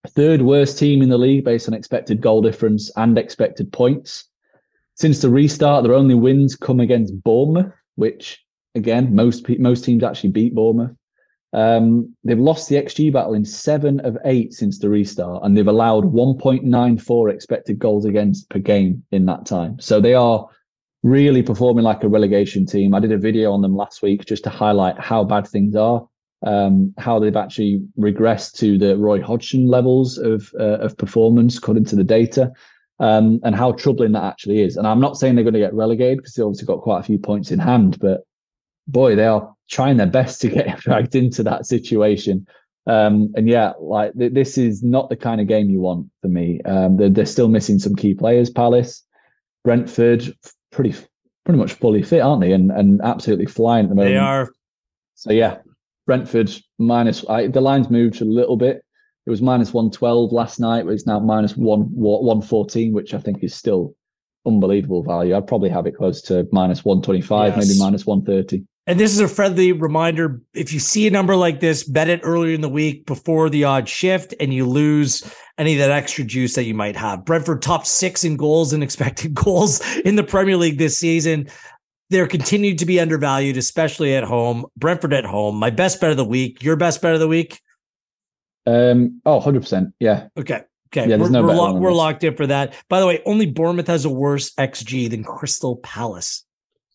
B: third worst team in the league based on expected goal difference and expected points. Since the restart, their only wins come against Bournemouth, which again, most most teams actually beat Bournemouth. Um, they've lost the XG battle in seven of eight since the restart, and they've allowed 1.94 expected goals against per game in that time. So they are really performing like a relegation team. I did a video on them last week just to highlight how bad things are, um, how they've actually regressed to the Roy Hodgson levels of uh, of performance according to the data. Um, and how troubling that actually is. And I'm not saying they're going to get relegated because they obviously got quite a few points in hand, but boy, they are trying their best to get dragged into that situation. Um, and yeah, like th- this is not the kind of game you want for me. Um, they're, they're still missing some key players. Palace, Brentford, pretty pretty much fully fit, aren't they? And and absolutely flying at the moment.
A: They are.
B: So yeah, Brentford minus. I, the lines moved a little bit. It was minus one twelve last night, but it's now minus one one fourteen, which I think is still unbelievable value. I'd probably have it close to minus one twenty five, yes. maybe minus one thirty.
A: And this is a friendly reminder if you see a number like this, bet it earlier in the week before the odd shift and you lose any of that extra juice that you might have. Brentford top six in goals and expected goals in the Premier League this season. They're continued to be undervalued, especially at home. Brentford at home. My best bet of the week. Your best bet of the week?
B: Um, oh, 100%. Yeah.
A: Okay. Okay. Yeah, we're, no we're, lo- we're locked in for that. By the way, only Bournemouth has a worse XG than Crystal Palace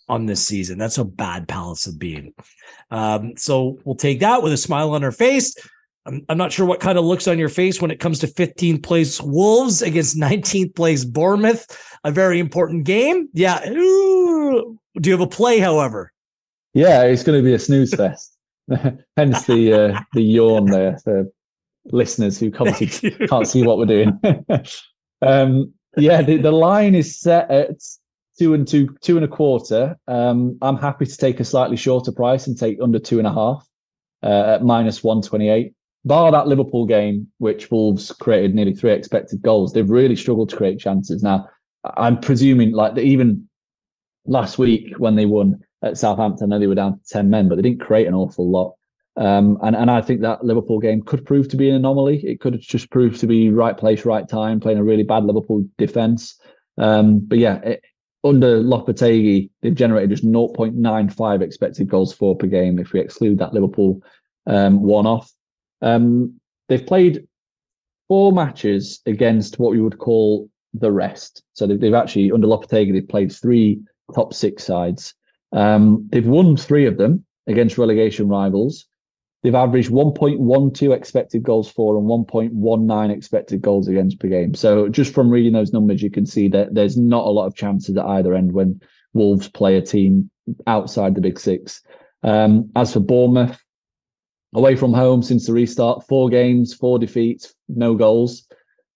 A: on this season. That's how bad Palace have been. Um, so we'll take that with a smile on our face. I'm, I'm, not sure what kind of looks on your face when it comes to 15th place Wolves against 19th place Bournemouth. A very important game. Yeah. Ooh. Do you have a play, however?
B: Yeah, it's going to be a snooze fest. Hence the uh, the yawn there for listeners who can't see what we're doing. Um, yeah, the, the line is set at two and two, two and a quarter. Um, I'm happy to take a slightly shorter price and take under two and a half uh, at minus one twenty eight. Bar that Liverpool game, which Wolves created nearly three expected goals, they've really struggled to create chances. Now, I'm presuming like even last week when they won at Southampton, I know they were down to ten men, but they didn't create an awful lot. Um, and and I think that Liverpool game could prove to be an anomaly. It could just proved to be right place, right time, playing a really bad Liverpool defense. Um, but yeah, it, under Lopetegui, they've generated just 0.95 expected goals for per game if we exclude that Liverpool um, one off. Um, they've played four matches against what we would call the rest. So they've, they've actually, under Lopetegui, they've played three top six sides. Um, they've won three of them against relegation rivals. They've averaged 1.12 expected goals for and 1.19 expected goals against per game. So just from reading those numbers, you can see that there's not a lot of chances at either end when Wolves play a team outside the big six. Um, as for Bournemouth, away from home since the restart, four games, four defeats, no goals.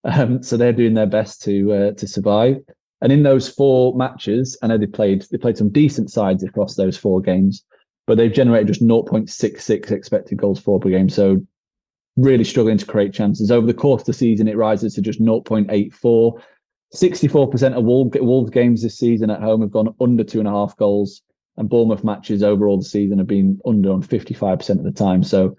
B: Um, so they're doing their best to uh, to survive. And in those four matches, I know they played they played some decent sides across those four games but they've generated just 0.66 expected goals for per game. So really struggling to create chances. Over the course of the season, it rises to just 0.84. 64% of Wolves, games this season at home have gone under two and a half goals, and Bournemouth matches overall the season have been under on 55% of the time. So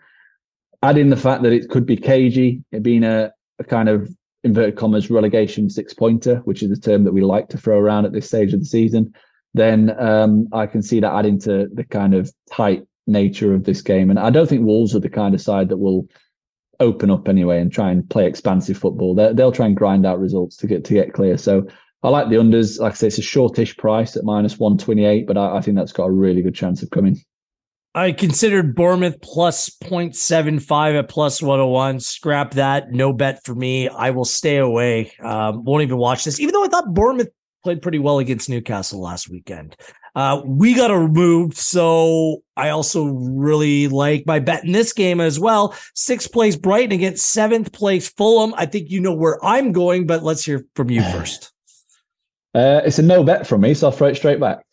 B: adding the fact that it could be cagey, it being a, a kind of inverted commas relegation six pointer, which is a term that we like to throw around at this stage of the season then um, I can see that adding to the kind of tight nature of this game. And I don't think Wolves are the kind of side that will open up anyway and try and play expansive football. they will try and grind out results to get to get clear. So I like the unders. Like I say, it's a shortish price at minus one twenty eight, but I, I think that's got a really good chance of coming.
A: I considered Bournemouth plus 0.75 at plus 101. Scrap that. No bet for me. I will stay away. Um, won't even watch this, even though I thought Bournemouth played pretty well against Newcastle last weekend. Uh, we got a removed, so I also really like my bet in this game as well. Sixth place Brighton against seventh place Fulham. I think you know where I'm going, but let's hear from you first.
B: Uh, it's a no bet from me, so I'll throw it straight back.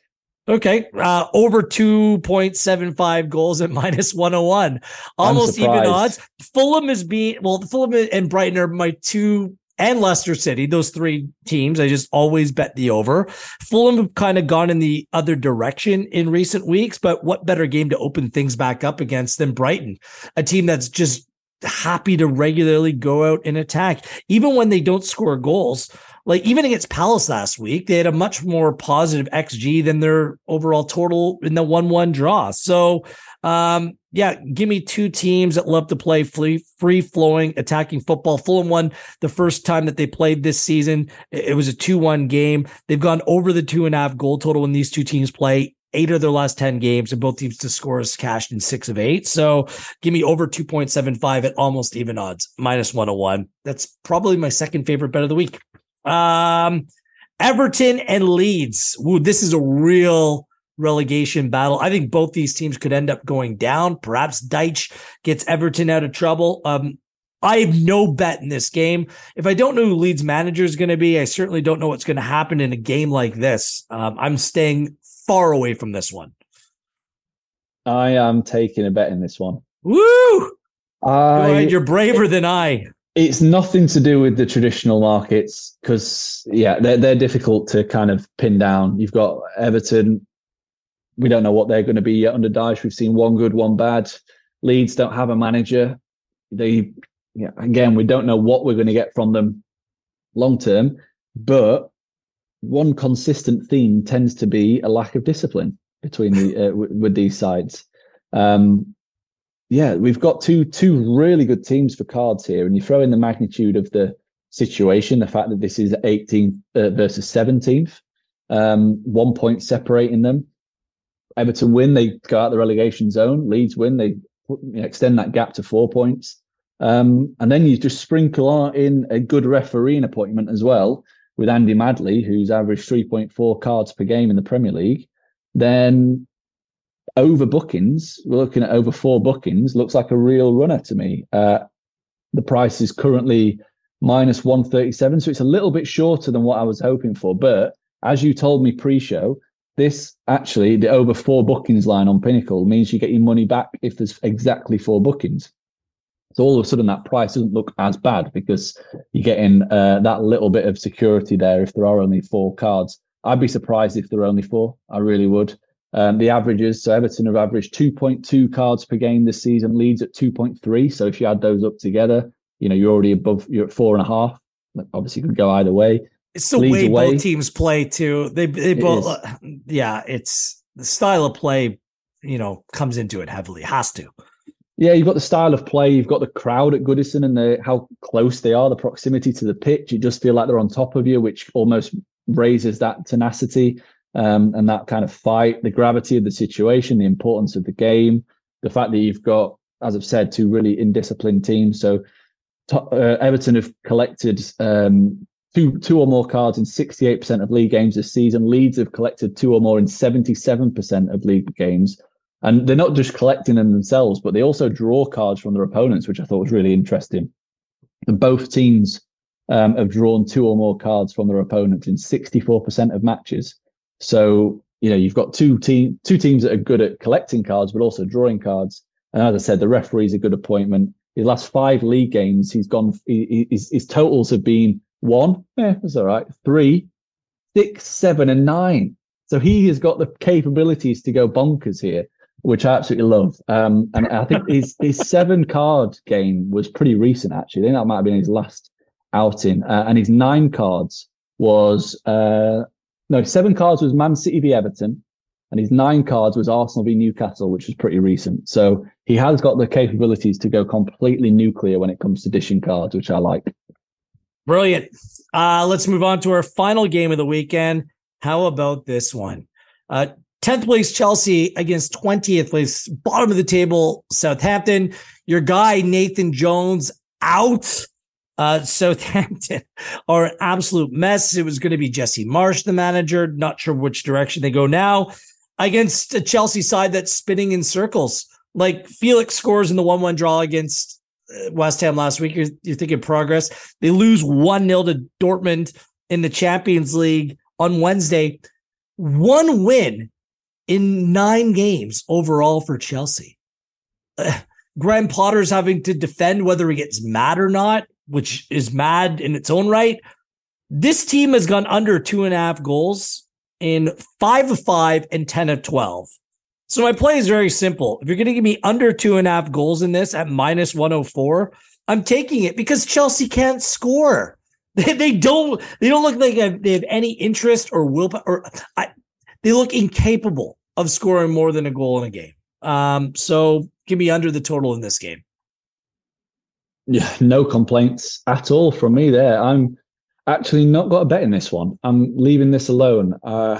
A: Okay. Uh, over 2.75 goals at minus 101. Almost even odds. Fulham is being, well, Fulham and Brighton are my two and Leicester City, those three teams, I just always bet the over. Fulham have kind of gone in the other direction in recent weeks, but what better game to open things back up against than Brighton, a team that's just happy to regularly go out and attack, even when they don't score goals. Like even against Palace last week, they had a much more positive XG than their overall total in the 1 1 draw. So, um, yeah, give me two teams that love to play free, free flowing attacking football. Fulham won the first time that they played this season. It was a 2 1 game. They've gone over the two and a half goal total when these two teams play. Eight of their last 10 games, and both teams to score is cashed in six of eight. So give me over 2.75 at almost even odds, minus 101. That's probably my second favorite bet of the week. Um, Everton and Leeds. Ooh, this is a real relegation battle. I think both these teams could end up going down. Perhaps Dyche gets Everton out of trouble. Um, I have no bet in this game. If I don't know who Leeds manager is going to be, I certainly don't know what's going to happen in a game like this. Um, I'm staying far away from this one.
B: I am taking a bet in this one.
A: Woo! I, you're braver than I.
B: It's nothing to do with the traditional markets because, yeah, they're, they're difficult to kind of pin down. You've got Everton we don't know what they're going to be under Dyche. We've seen one good, one bad. Leeds don't have a manager. They, yeah, again, we don't know what we're going to get from them long term. But one consistent theme tends to be a lack of discipline between the uh, w- with these sides. Um, yeah, we've got two two really good teams for cards here, and you throw in the magnitude of the situation, the fact that this is 18th uh, versus 17th, um, one point separating them. Everton win, they go out the relegation zone. Leeds win, they you know, extend that gap to four points. Um, and then you just sprinkle in a good refereeing appointment as well with Andy Madley, who's averaged 3.4 cards per game in the Premier League. Then over bookings, we're looking at over four bookings, looks like a real runner to me. Uh, the price is currently minus 137. So it's a little bit shorter than what I was hoping for. But as you told me pre show, this actually, the over four bookings line on Pinnacle means you get your money back if there's exactly four bookings. So all of a sudden, that price doesn't look as bad because you're getting uh, that little bit of security there if there are only four cards. I'd be surprised if there are only four. I really would. Um, the averages, so Everton have averaged 2.2 cards per game this season, Leeds at 2.3. So if you add those up together, you know, you're already above, you're at four and a half. Obviously, could go either way.
A: It's the way away. both teams play too. They they both uh, yeah, it's the style of play, you know, comes into it heavily. Has to.
B: Yeah, you've got the style of play, you've got the crowd at Goodison and the how close they are, the proximity to the pitch. You just feel like they're on top of you, which almost raises that tenacity um, and that kind of fight, the gravity of the situation, the importance of the game, the fact that you've got, as I've said, two really indisciplined teams. So uh, Everton have collected um, two two or more cards in 68% of league games this season. Leeds have collected two or more in 77% of league games. And they're not just collecting them themselves, but they also draw cards from their opponents, which I thought was really interesting. And both teams um, have drawn two or more cards from their opponents in 64% of matches. So, you know, you've got two team two teams that are good at collecting cards, but also drawing cards. And as I said, the referee's a good appointment. His last five league games, he's gone. He, his, his totals have been one, yeah, that's all right. Three, six, seven, and nine. So he has got the capabilities to go bonkers here, which I absolutely love. Um, and I think his his seven card game was pretty recent, actually. I think that might have been his last outing. Uh, and his nine cards was uh, no seven cards was Man City v Everton, and his nine cards was Arsenal v Newcastle, which was pretty recent. So he has got the capabilities to go completely nuclear when it comes to dishing cards, which I like.
A: Brilliant. Uh, let's move on to our final game of the weekend. How about this one? Uh, 10th place Chelsea against 20th place, bottom of the table, Southampton. Your guy, Nathan Jones, out. Uh, Southampton are an absolute mess. It was going to be Jesse Marsch, the manager. Not sure which direction they go now against a Chelsea side that's spinning in circles. Like Felix scores in the 1 1 draw against West Ham last week. You're, you're thinking progress. They lose 1 0 to Dortmund in the Champions League on Wednesday. One win in nine games overall for Chelsea. Uh, Graham Potter's having to defend whether he gets mad or not, which is mad in its own right. This team has gone under two and a half goals in five of five and 10 of 12. So my play is very simple. If you're going to give me under two and a half goals in this at minus 104, I'm taking it because Chelsea can't score. They, they don't. They don't look like they have any interest or will. Or I, they look incapable of scoring more than a goal in a game. Um, so give me under the total in this game.
B: Yeah, no complaints at all from me there. I'm actually not got a bet in this one. I'm leaving this alone. Uh,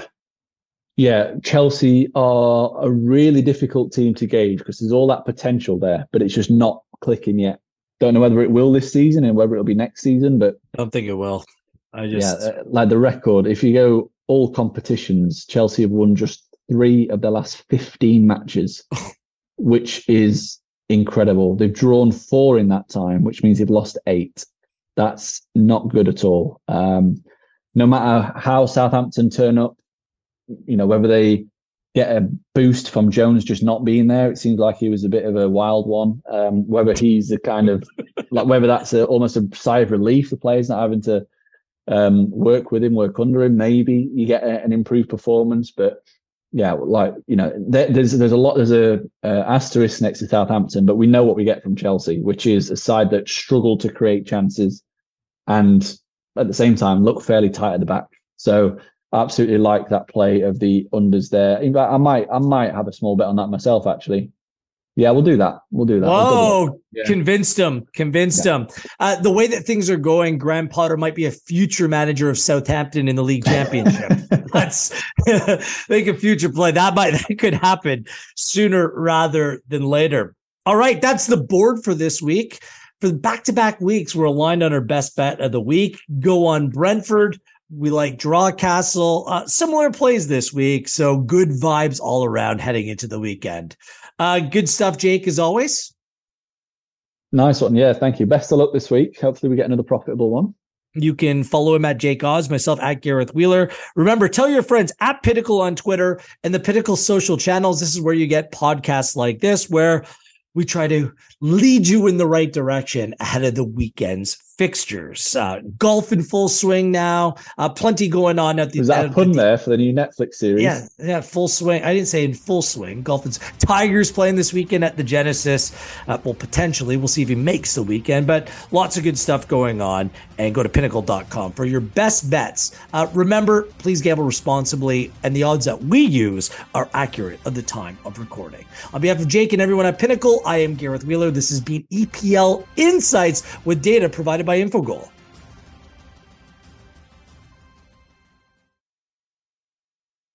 B: yeah, Chelsea are a really difficult team to gauge because there's all that potential there, but it's just not clicking yet. Don't know whether it will this season and whether it'll be next season, but
A: I don't think it will. I just
B: yeah, uh, like the record. If you go all competitions, Chelsea have won just three of the last 15 matches, which is incredible. They've drawn four in that time, which means they've lost eight. That's not good at all. Um, no matter how Southampton turn up, you know, whether they get a boost from Jones just not being there. It seems like he was a bit of a wild one. Um, whether he's the kind of like whether that's a, almost a sigh of relief for players not having to um, work with him, work under him. Maybe you get a, an improved performance, but yeah, like you know, there, there's there's a lot there's a asterisk next to Southampton, but we know what we get from Chelsea, which is a side that struggled to create chances and at the same time look fairly tight at the back. So absolutely like that play of the unders there. In fact, I might I might have a small bet on that myself actually. Yeah, we'll do that. We'll do that.
A: Oh, yeah. convinced him. Convinced yeah. him. Uh, the way that things are going, Graham Potter might be a future manager of Southampton in the league championship. Let's make a future play. That might that could happen sooner rather than later. All right, that's the board for this week. For the back-to-back weeks, we're aligned on our best bet of the week. Go on Brentford we like draw castle. Uh, similar plays this week, so good vibes all around heading into the weekend. Uh, good stuff, Jake, as always.
B: Nice one. Yeah, thank you. Best of luck this week. Hopefully, we get another profitable one.
A: You can follow him at Jake Oz, myself at Gareth Wheeler. Remember, tell your friends at Pinnacle on Twitter and the Pinnacle social channels. This is where you get podcasts like this, where we try to lead you in the right direction ahead of the weekend's fixtures. Uh, golf in full swing now. Uh, plenty going on at the.
B: Is that a pun the, there for the new Netflix series?
A: Yeah, yeah, full swing. I didn't say in full swing. Golf is Tigers playing this weekend at the Genesis. Uh, well, potentially, we'll see if he makes the weekend. But lots of good stuff going on. And go to pinnacle.com for your best bets. Uh, remember, please gamble responsibly, and the odds that we use are accurate at the time of recording. On behalf of Jake and everyone at Pinnacle, I am Gareth Wheeler. This has been EPL Insights with data provided by Infogol.